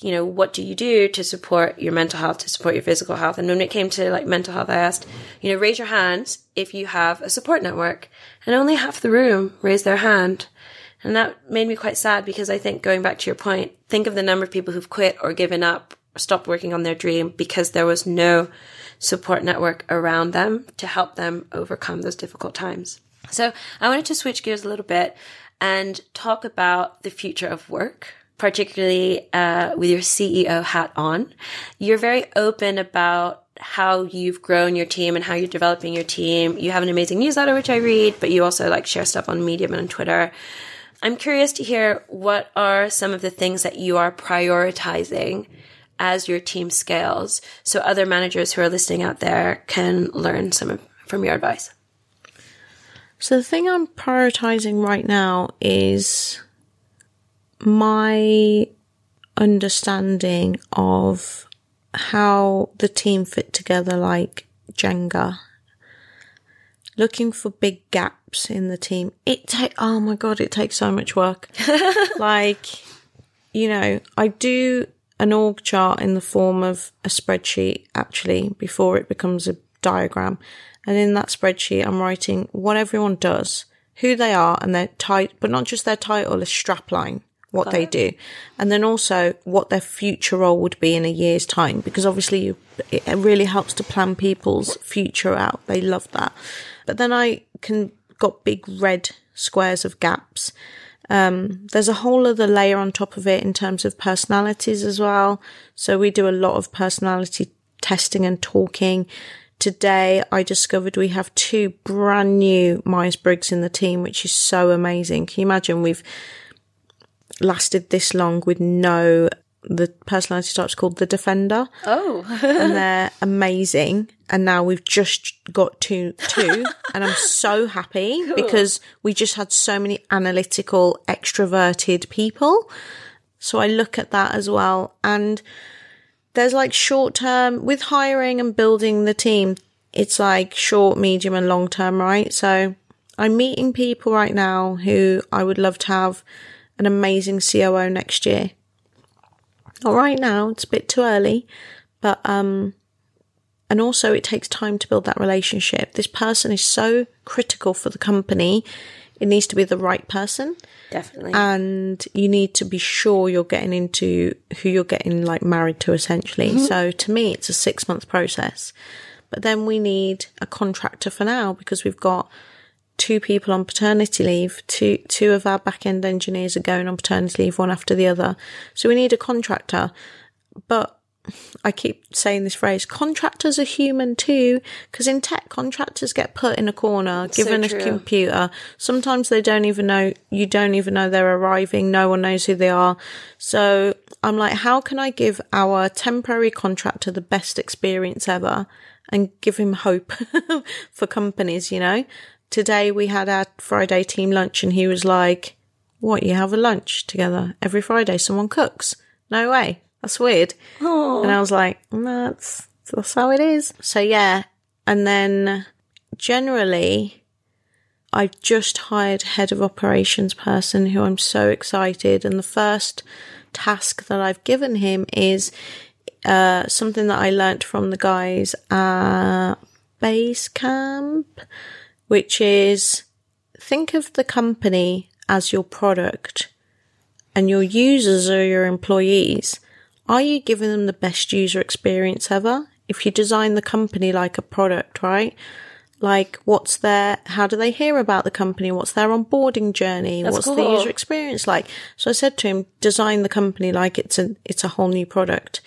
you know, what do you do to support your mental health, to support your physical health? And when it came to like mental health, I asked, you know, raise your hand if you have a support network. And only half the room raised their hand. And that made me quite sad because I think going back to your point, think of the number of people who've quit or given up or stopped working on their dream because there was no support network around them to help them overcome those difficult times. So I wanted to switch gears a little bit and talk about the future of work, particularly uh, with your CEO hat on. You're very open about how you've grown your team and how you're developing your team. You have an amazing newsletter, which I read, but you also like share stuff on Medium and on Twitter. I'm curious to hear what are some of the things that you are prioritizing as your team scales so other managers who are listening out there can learn some of, from your advice. So the thing I'm prioritizing right now is my understanding of how the team fit together like Jenga. Looking for big gaps in the team. It take oh my god, it takes so much work. like, you know, I do an org chart in the form of a spreadsheet actually before it becomes a diagram. And in that spreadsheet, I'm writing what everyone does, who they are and their title, but not just their title, a strapline, what they do. And then also what their future role would be in a year's time, because obviously you, it really helps to plan people's future out. They love that. But then I can got big red squares of gaps. Um, there's a whole other layer on top of it in terms of personalities as well. So we do a lot of personality testing and talking. Today I discovered we have two brand new Myers-Briggs in the team, which is so amazing. Can you imagine we've lasted this long with no, the personality type's called the Defender Oh, and they're amazing. And now we've just got two, two, and I'm so happy because we just had so many analytical, extroverted people. So I look at that as well. And there's like short term with hiring and building the team. It's like short, medium and long term, right? So I'm meeting people right now who I would love to have an amazing COO next year. Not right now. It's a bit too early, but, um, and also it takes time to build that relationship. This person is so critical for the company. it needs to be the right person. Definitely. And you need to be sure you're getting into who you're getting like married to essentially. So to me, it's a six month process. But then we need a contractor for now because we've got two people on paternity leave. Two, two of our back end engineers are going on paternity leave, one after the other. So we need a contractor. But I keep saying this phrase, contractors are human too, because in tech, contractors get put in a corner, given a computer. Sometimes they don't even know, you don't even know they're arriving. No one knows who they are. So I'm like, how can I give our temporary contractor the best experience ever and give him hope for companies, you know? Today we had our Friday team lunch and he was like, what, you have a lunch together every Friday? Someone cooks? No way. That's weird. And I was like, "Mm, that's, that's how it is. So yeah. And then generally, I've just hired a head of operations person who I'm so excited. And the first task that I've given him is uh, something that I learnt from the guys at Basecamp, which is think of the company as your product and your users are your employees. Are you giving them the best user experience ever? If you design the company like a product, right? Like what's their, how do they hear about the company? What's their onboarding journey? That's what's the user experience like? So I said to him, design the company like it's a, it's a whole new product.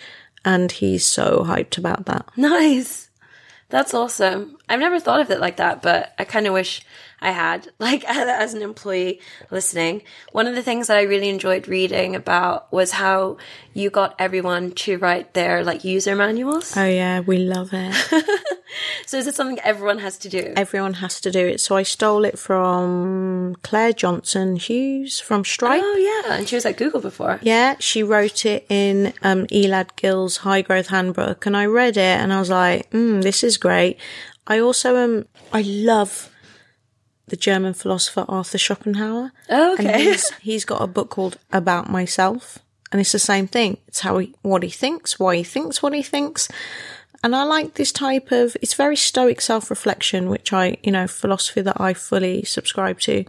And he's so hyped about that. Nice. That's awesome. I've never thought of it like that, but I kind of wish I had, like, as an employee listening. One of the things that I really enjoyed reading about was how you got everyone to write their, like, user manuals. Oh yeah, we love it. So is it something everyone has to do? Everyone has to do it. So I stole it from Claire Johnson Hughes from Stripe. Oh, yeah. And she was at Google before. Yeah, she wrote it in um, Elad Gil's High Growth Handbook, and I read it, and I was like, mm, "This is great." I also um, I love the German philosopher Arthur Schopenhauer. Oh, and okay. he's he's got a book called About Myself, and it's the same thing. It's how he what he thinks, why he thinks what he thinks. And I like this type of, it's very stoic self-reflection, which I, you know, philosophy that I fully subscribe to.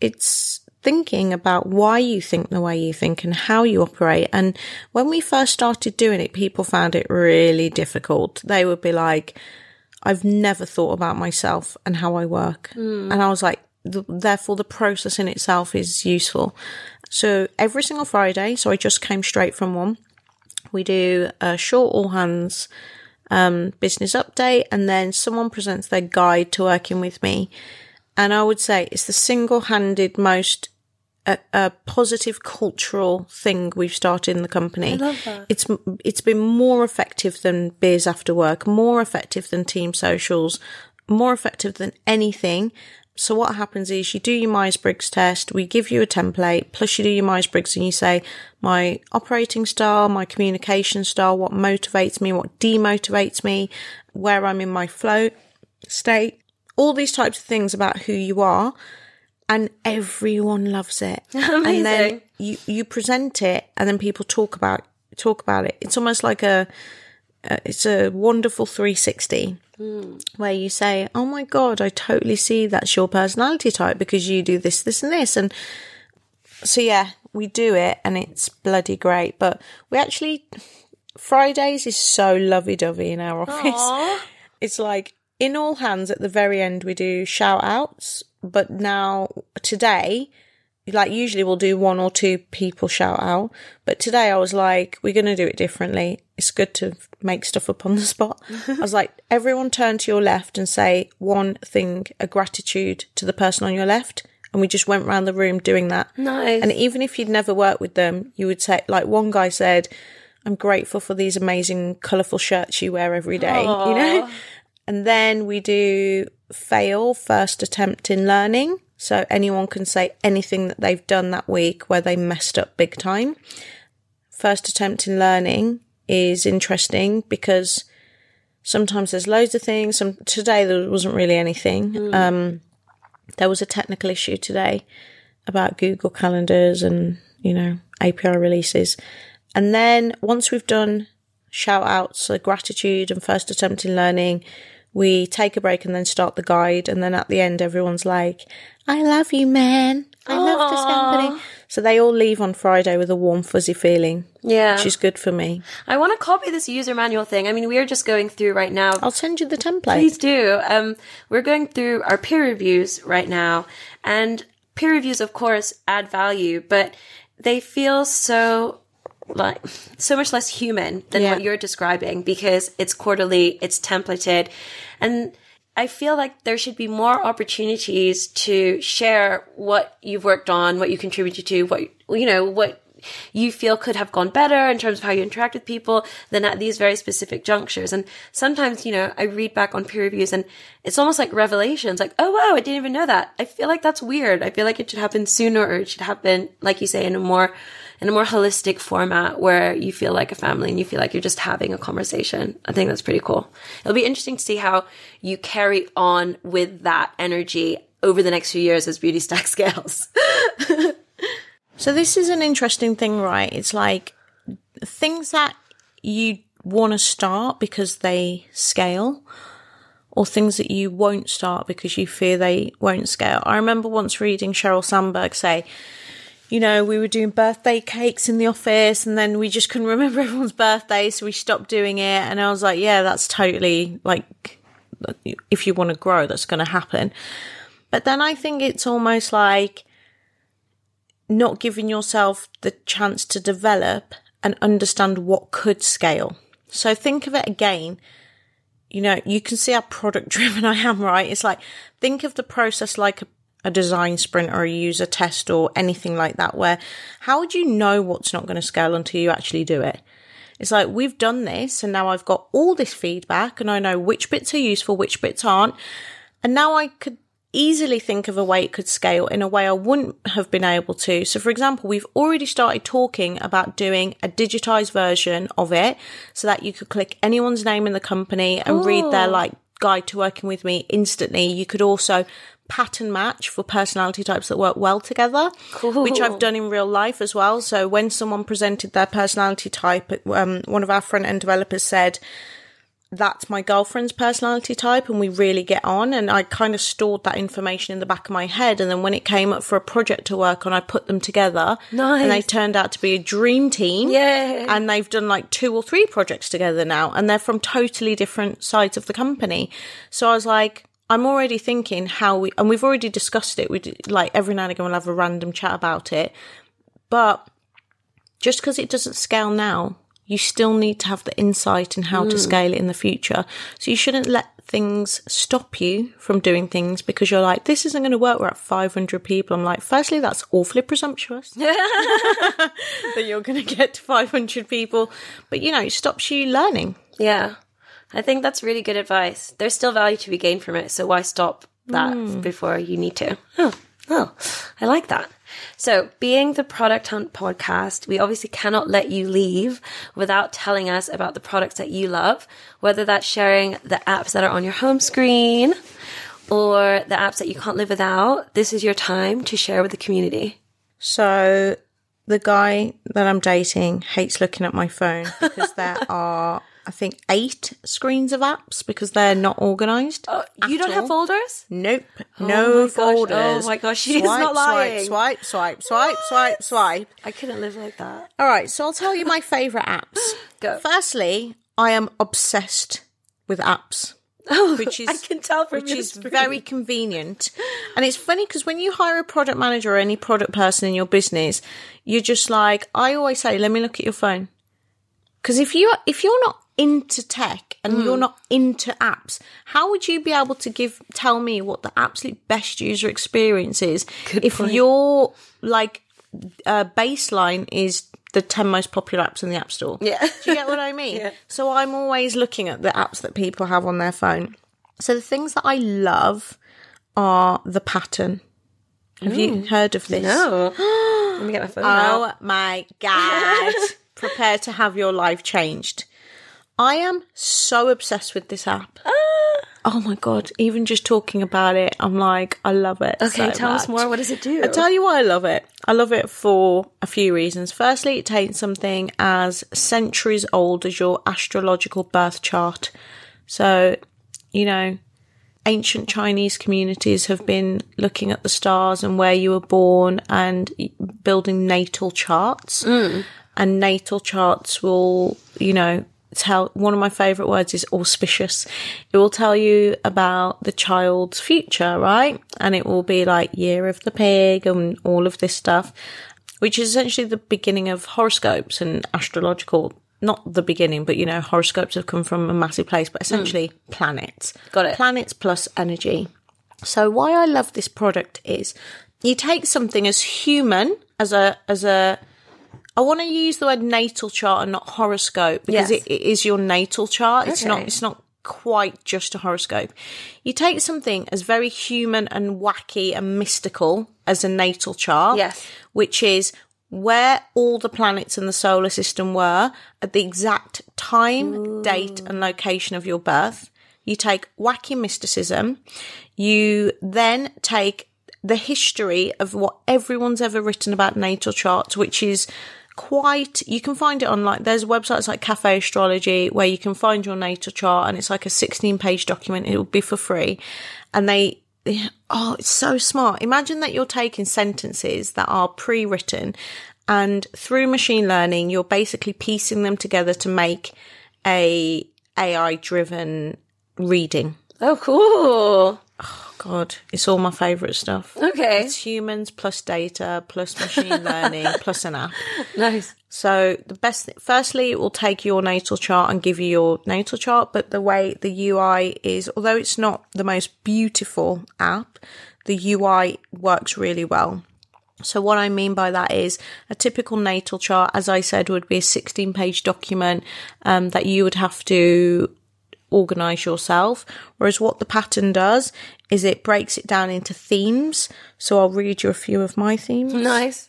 It's thinking about why you think the way you think and how you operate. And when we first started doing it, people found it really difficult. They would be like, I've never thought about myself and how I work. And I was like, th- therefore the process in itself is useful. So every single Friday, so I just came straight from one. We do a short all hands um, business update, and then someone presents their guide to working with me. And I would say it's the single-handed most uh, uh, positive cultural thing we've started in the company. I love that. It's it's been more effective than beers after work, more effective than team socials, more effective than anything. So what happens is you do your Myers-Briggs test, we give you a template, plus you do your Myers-Briggs and you say, my operating style, my communication style, what motivates me, what demotivates me, where I'm in my flow state, all these types of things about who you are. And everyone loves it. And then Amazing. you, you present it and then people talk about, talk about it. It's almost like a, uh, it's a wonderful 360 where you say, Oh my God, I totally see that's your personality type because you do this, this and this. And so, yeah, we do it and it's bloody great. But we actually, Fridays is so lovey dovey in our office. It's like in all hands at the very end, we do shout outs. But now, today, like usually we'll do one or two people shout out, but today I was like, we're going to do it differently. It's good to make stuff up on the spot. I was like, everyone turn to your left and say one thing, a gratitude to the person on your left. And we just went round the room doing that. Nice. And even if you'd never worked with them, you would say, like one guy said, I'm grateful for these amazing colourful shirts you wear every day, you know? And then we do fail first attempt in learning. So anyone can say anything that they've done that week where they messed up big time. First attempt in learning is interesting because sometimes there's loads of things. Some today there wasn't really anything. Um, there was a technical issue today about Google calendars and, you know, API releases. And then once we've done shout outs, so gratitude and first attempt in learning, we take a break and then start the guide. And then at the end, everyone's like, I love you, man. I love this company. So they all leave on Friday with a warm, fuzzy feeling. Yeah. Which is good for me. I want to copy this user manual thing. I mean, we are just going through right now. I'll send you the template. Please do. Um, we're going through our peer reviews right now, and peer reviews, of course, add value, but they feel so like so much less human than Yeah. what you're describing because it's quarterly, it's templated, and I feel like there should be more opportunities to share what you've worked on, what you contributed to, what you know, what you feel could have gone better in terms of how you interact with people than at these very specific junctures. And sometimes, you know, I read back on peer reviews and it's almost like revelations, like, oh wow, I didn't even know that. I feel like that's weird. I feel like it should happen sooner or it should happen, like you say, in a more in a more holistic format where you feel like a family and you feel like you're just having a conversation. I think that's pretty cool. It'll be interesting to see how you carry on with that energy over the next few years as Beauty Stack scales. So this is an interesting thing, right? It's like things that you want to start because they scale or things that you won't start because you fear they won't scale. I remember once reading Sheryl Sandberg say, you know, we were doing birthday cakes in the office and then we just couldn't remember everyone's birthday, so we stopped doing it. And I was like, yeah, that's totally like, if you want to grow, that's going to happen. But then I think it's almost like not giving yourself the chance to develop and understand what could scale. So think of it again. You know, you can see how product driven I am, right? It's like, think of the process like a, a design sprint or a user test or anything like that, where how would you know what's not going to scale until you actually do it? It's like, we've done this and now I've got all this feedback and I know which bits are useful, which bits aren't. And now I could easily think of a way it could scale in a way I wouldn't have been able to. So, for example, we've already started talking about doing a digitized version of it so that you could click anyone's name in the company and read their oh. like guide to working with me instantly. You could also pattern match for personality types that work well together, which I've done in real life as well. So when someone presented their personality type, um, one of our front end developers said, that's my girlfriend's personality type and we really get on. And I kind of stored that information in the back of my head. And then when it came up for a project to work on, I put them together. Nice. And they turned out to be a dream team. Yay. And they've done like two or three projects together now. And they're from totally different sides of the company. So I was like, I'm already thinking how we, and we've already discussed it. We like every now and again we'll have a random chat about it. But just because it doesn't scale now, you still need to have the insight in how to mm. scale it in the future. So you shouldn't let things stop you from doing things because you're like, this isn't going to work. We're at 500 people. I'm like, firstly, that's awfully presumptuous that you're going to get to 500 people. But you know, it stops you learning. Yeah. I think that's really good advice. There's still value to be gained from it, so why stop that mm. before you need to? Oh, oh, I like that. So, being the Product Hunt podcast, we obviously cannot let you leave without telling us about the products that you love, whether that's sharing the apps that are on your home screen or the apps that you can't live without. This is your time to share with the community. So the guy that I'm dating hates looking at my phone because there are, I think, eight screens of apps because they're not organized. Oh, you don't have folders? Nope. my no gosh. folders. Oh my gosh, oh she's swipe, not lying. Swipe, swipe, swipe, swipe, swipe, swipe. I couldn't live like that. All right, so I'll tell you my favorite apps. Go. Firstly, I am obsessed with apps. Oh, which is I can tell from which is screen. very convenient. And it's funny because when you hire a product manager or any product person in your business, you're just like I always say, let me look at your phone. Because if you if you're not into tech and you're not into apps, how would you be able to give tell me what the absolute best user experience is if point. your like uh, baseline is the 10 most popular apps in the app store? Yeah. Do you get what I mean? Yeah. So I'm always looking at the apps that people have on their phone. So the things that I love are the pattern. Have you heard of this? No. Let me get my phone out. Oh my god. Prepare to have your life changed. I am so obsessed with this app. Ah. Oh my god, even just talking about it, I'm like, I love it. Okay, so tell us more. What does it do? I tell you why I love it. I love it for a few reasons. Firstly, it takes something as centuries old as your astrological birth chart. So, you know, ancient Chinese communities have been looking at the stars and where you were born and building natal charts. And natal charts will, you know, tell one of my favorite words is auspicious. It will tell you about the child's future, right? And it will be like year of the pig and all of this stuff, which is essentially the beginning of horoscopes and astrological. Not the beginning, but you know, horoscopes have come from a massive place, but essentially hmm. planets. Got it. Planets plus energy. So why I love this product is you take something as human as a as a I want to use the word natal chart and not horoscope because Yes. it, it is your natal chart. It's not it's not quite just a horoscope. You take something as very human and wacky and mystical as a natal chart, Yes. which is where all the planets in the solar system were at the exact time, date, and location of your birth. You take wacky mysticism. You then take the history of what everyone's ever written about natal charts, which is quite you can find it online. There's websites like cafe astrology where you can find your natal chart and it's like a 16 page document. It will be for free. And they oh it's so smart. Imagine that you're taking sentences that are pre-written and through machine learning you're basically piecing them together to make a ai driven reading. Oh, cool. God it's all my favorite stuff Okay. it's humans plus data plus machine learning plus an app Nice. so the best, th- firstly, it will take your natal chart and give you your natal chart. But the way the UI is, although it's not the most beautiful app, the UI works really well. So what I mean by that is a typical natal chart, as I said, would be a 16 page document, um, that you would have to organize yourself. Whereas what the pattern does is it breaks it down into themes. So I'll read you a few of my themes. Nice.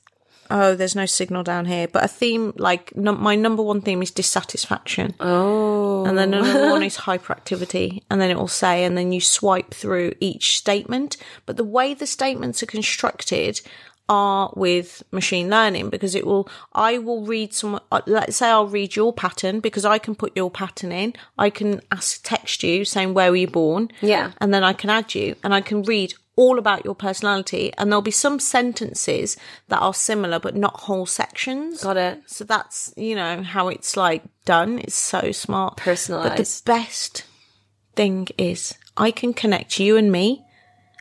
Oh, there's no signal down here. But a theme, like num- my number one theme is dissatisfaction. Oh. And then another one is hyperactivity. And then it will say, and then you swipe through each statement. But the way the statements are constructed are with machine learning because it will, I will read some, uh, let's say I'll read your pattern because I can put your pattern in. I can ask, text you saying, where were you born? Yeah. And then I can add you and I can read all about your personality. And there'll be some sentences that are similar, but not whole sections. Got it. So that's, you know, how it's like done. It's so smart. But the best thing is I can connect you and me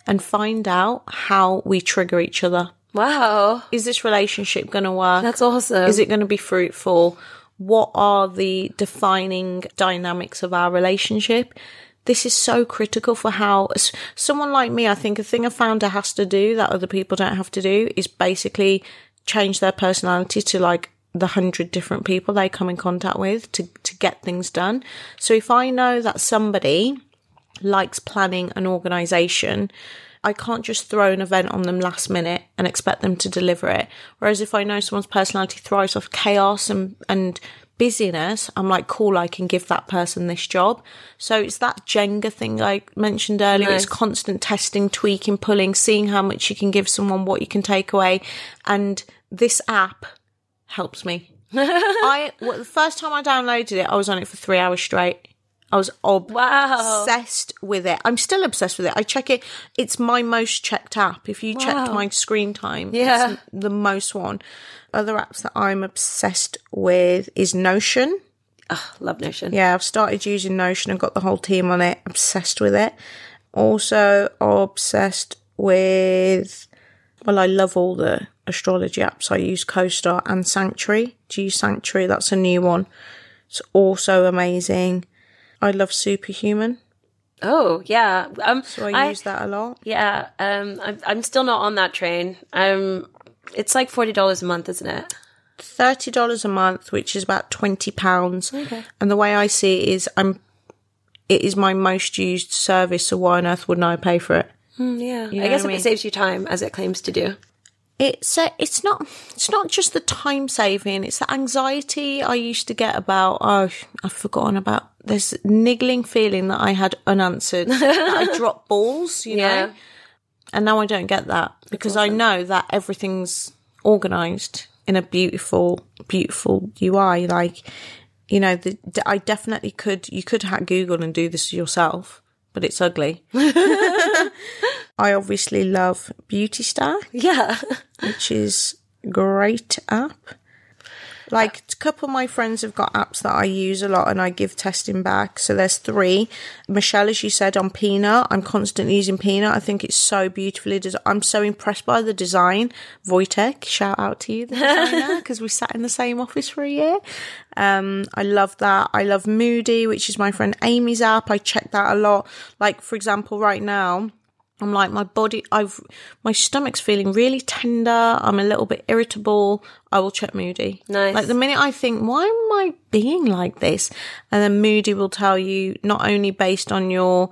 and find out how we trigger each other. Wow. Is this relationship going to work? That's awesome. Is it going to be fruitful? What are the defining dynamics of our relationship? This is so critical for how someone like me, I think a thing a founder has to do that other people don't have to do is basically change their personality to like the hundred different people they come in contact with to, to get things done. So if I know that somebody likes planning an organization, I can't just throw an event on them last minute and expect them to deliver it. Whereas if I know someone's personality thrives off chaos and, and busyness, I'm like, cool, I can give that person this job. So it's that Jenga thing I mentioned earlier. Nice. It's constant testing, tweaking, pulling, seeing how much you can give someone, what you can take away. And this app helps me. I, well, the first time I downloaded it, I was on it for three hours straight. I was ob- Wow. obsessed with it. I'm still obsessed with it. I check it. It's my most checked app. If you checked my screen time, Yeah. it's the most one. Other apps that I'm obsessed with is Notion. Love Notion. Yeah, I've started using Notion and got the whole team on it. Obsessed with it. Also obsessed with, well, I love all the astrology apps. I use CoStar and Sanctuary. Do you use Sanctuary? That's a new one. It's also amazing. I love Superhuman. Oh, yeah. Um, So I, use that a lot. Yeah. Um, I'm, I'm still not on that train. Um, it's like $40 a month, isn't it? thirty dollars a month, which is about twenty pounds. Okay. And the way I see it is, I'm. It is my most used service, so why on earth wouldn't I pay for it? Mm, yeah. know I guess I mean? it saves you time, as it claims to do. It's uh, it's not it's not just the time saving. It's the anxiety I used to get about. Oh, I've forgotten about this niggling feeling that I had unanswered. I dropped balls, you Yeah. know. And now I don't get that because I know that everything's organized in a beautiful, beautiful UI. Like, you know, the, I definitely could, you could hack Google and do this yourself, but it's ugly. I obviously love Beauty Stack, Yeah. which is a great app. Like a couple of my friends have got apps that I use a lot and I give testing back. So there's three. Michelle, as you said, on Peanut. I'm constantly using Peanut. I think it's so beautifully designed. I'm so impressed by the design. Wojtek, shout out to you, the designer, because we sat in the same office for a year. Um, I love that. I love Moody, which is my friend Amy's app. I check that a lot. Like, for example, right now, I'm like, my body, I've, my stomach's feeling really tender. I'm a little bit irritable. I will check Moody. Nice. Like the minute I think, why am I being like this? And then Moody will tell you not only based on your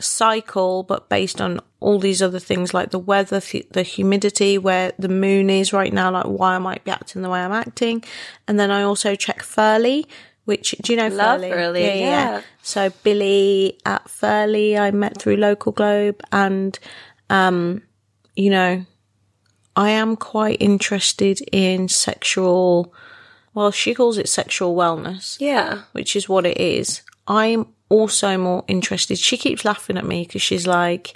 cycle, but based on all these other things like the weather, th- the humidity, where the moon is right now, like why I might be acting the way I'm acting. And then I also check Ferly, which, do you know Love Ferly? Ferly, yeah. So Billie at Ferly, I met through LocalGlobe and, um, you know, I am quite interested in sexual, well, she calls it sexual wellness Yeah. which is what it is. I'm also more interested. She keeps laughing at me because she's like,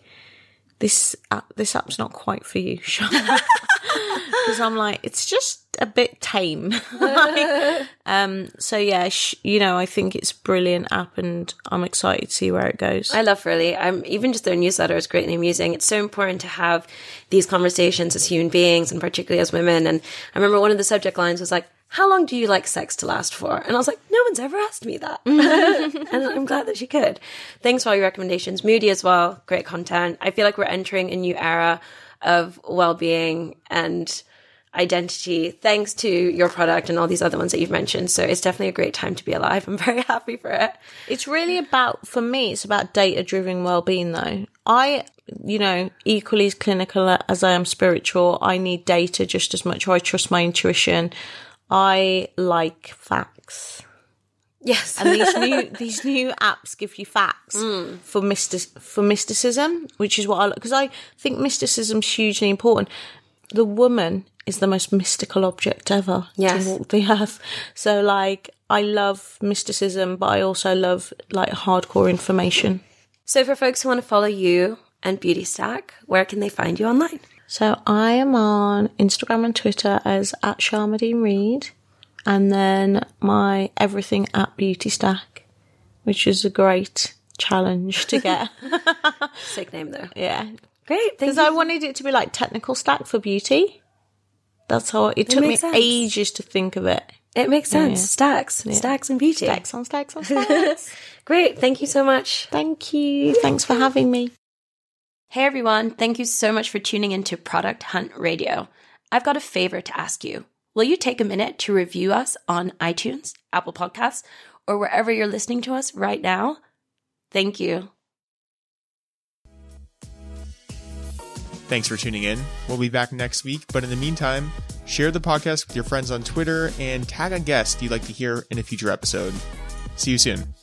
"This app, this app's not quite for you," because I'm like, it's just a bit tame. Like, um, so yeah, sh- you know, I think it's brilliant app, and I'm excited to see where it goes. I love Ferly. I'm even just their newsletter is greatly amusing. It's so important to have these conversations as human beings and particularly as women. And I remember one of the subject lines was like, how long do you like sex to last for? And I was like, no one's ever asked me that. and I'm glad that she could. Thanks for all your recommendations. Moody as well. Great content. I feel like we're entering a new era of well-being and identity thanks to your product and all these other ones that you've mentioned. So it's definitely a great time to be alive. I'm very happy for it. It's really about, for me, it's about data driven well-being though. I, you know, equally as clinical as I am spiritual, I need data just as much, or I trust my intuition. I like facts. Yes. And these new, these new apps give you facts mm. for mystic, for mysticism, which is what I, because I think mysticism's hugely important. The woman is the most mystical object ever Yes. to walk the earth. So like, I love mysticism, but I also love like hardcore information. So for folks who want to follow you and Beauty Stack, where can they find you online? So I am on Instagram and Twitter as at Sharmadean Reid, and then my everything at Beauty Stack, which is a great challenge to get. Sick name though. yeah, Great. Because. I wanted it to be like technical stack for beauty. That's how it took me sense. ages to think of it. it makes sense. Stacks. Stacks and beauty. Stacks on stacks on stacks. Great. Thank you so much. Thank you. Thanks for having me. Hey everyone. Thank you so much for tuning into Product Hunt Radio. I've got a favor to ask you. Will you take a minute to review us on iTunes, Apple Podcasts, or wherever you're listening to us right now? Thank you. Thanks for tuning in. We'll be back next week, but in the meantime, share the podcast with your friends on Twitter and tag a guest you'd like to hear in a future episode. See you soon.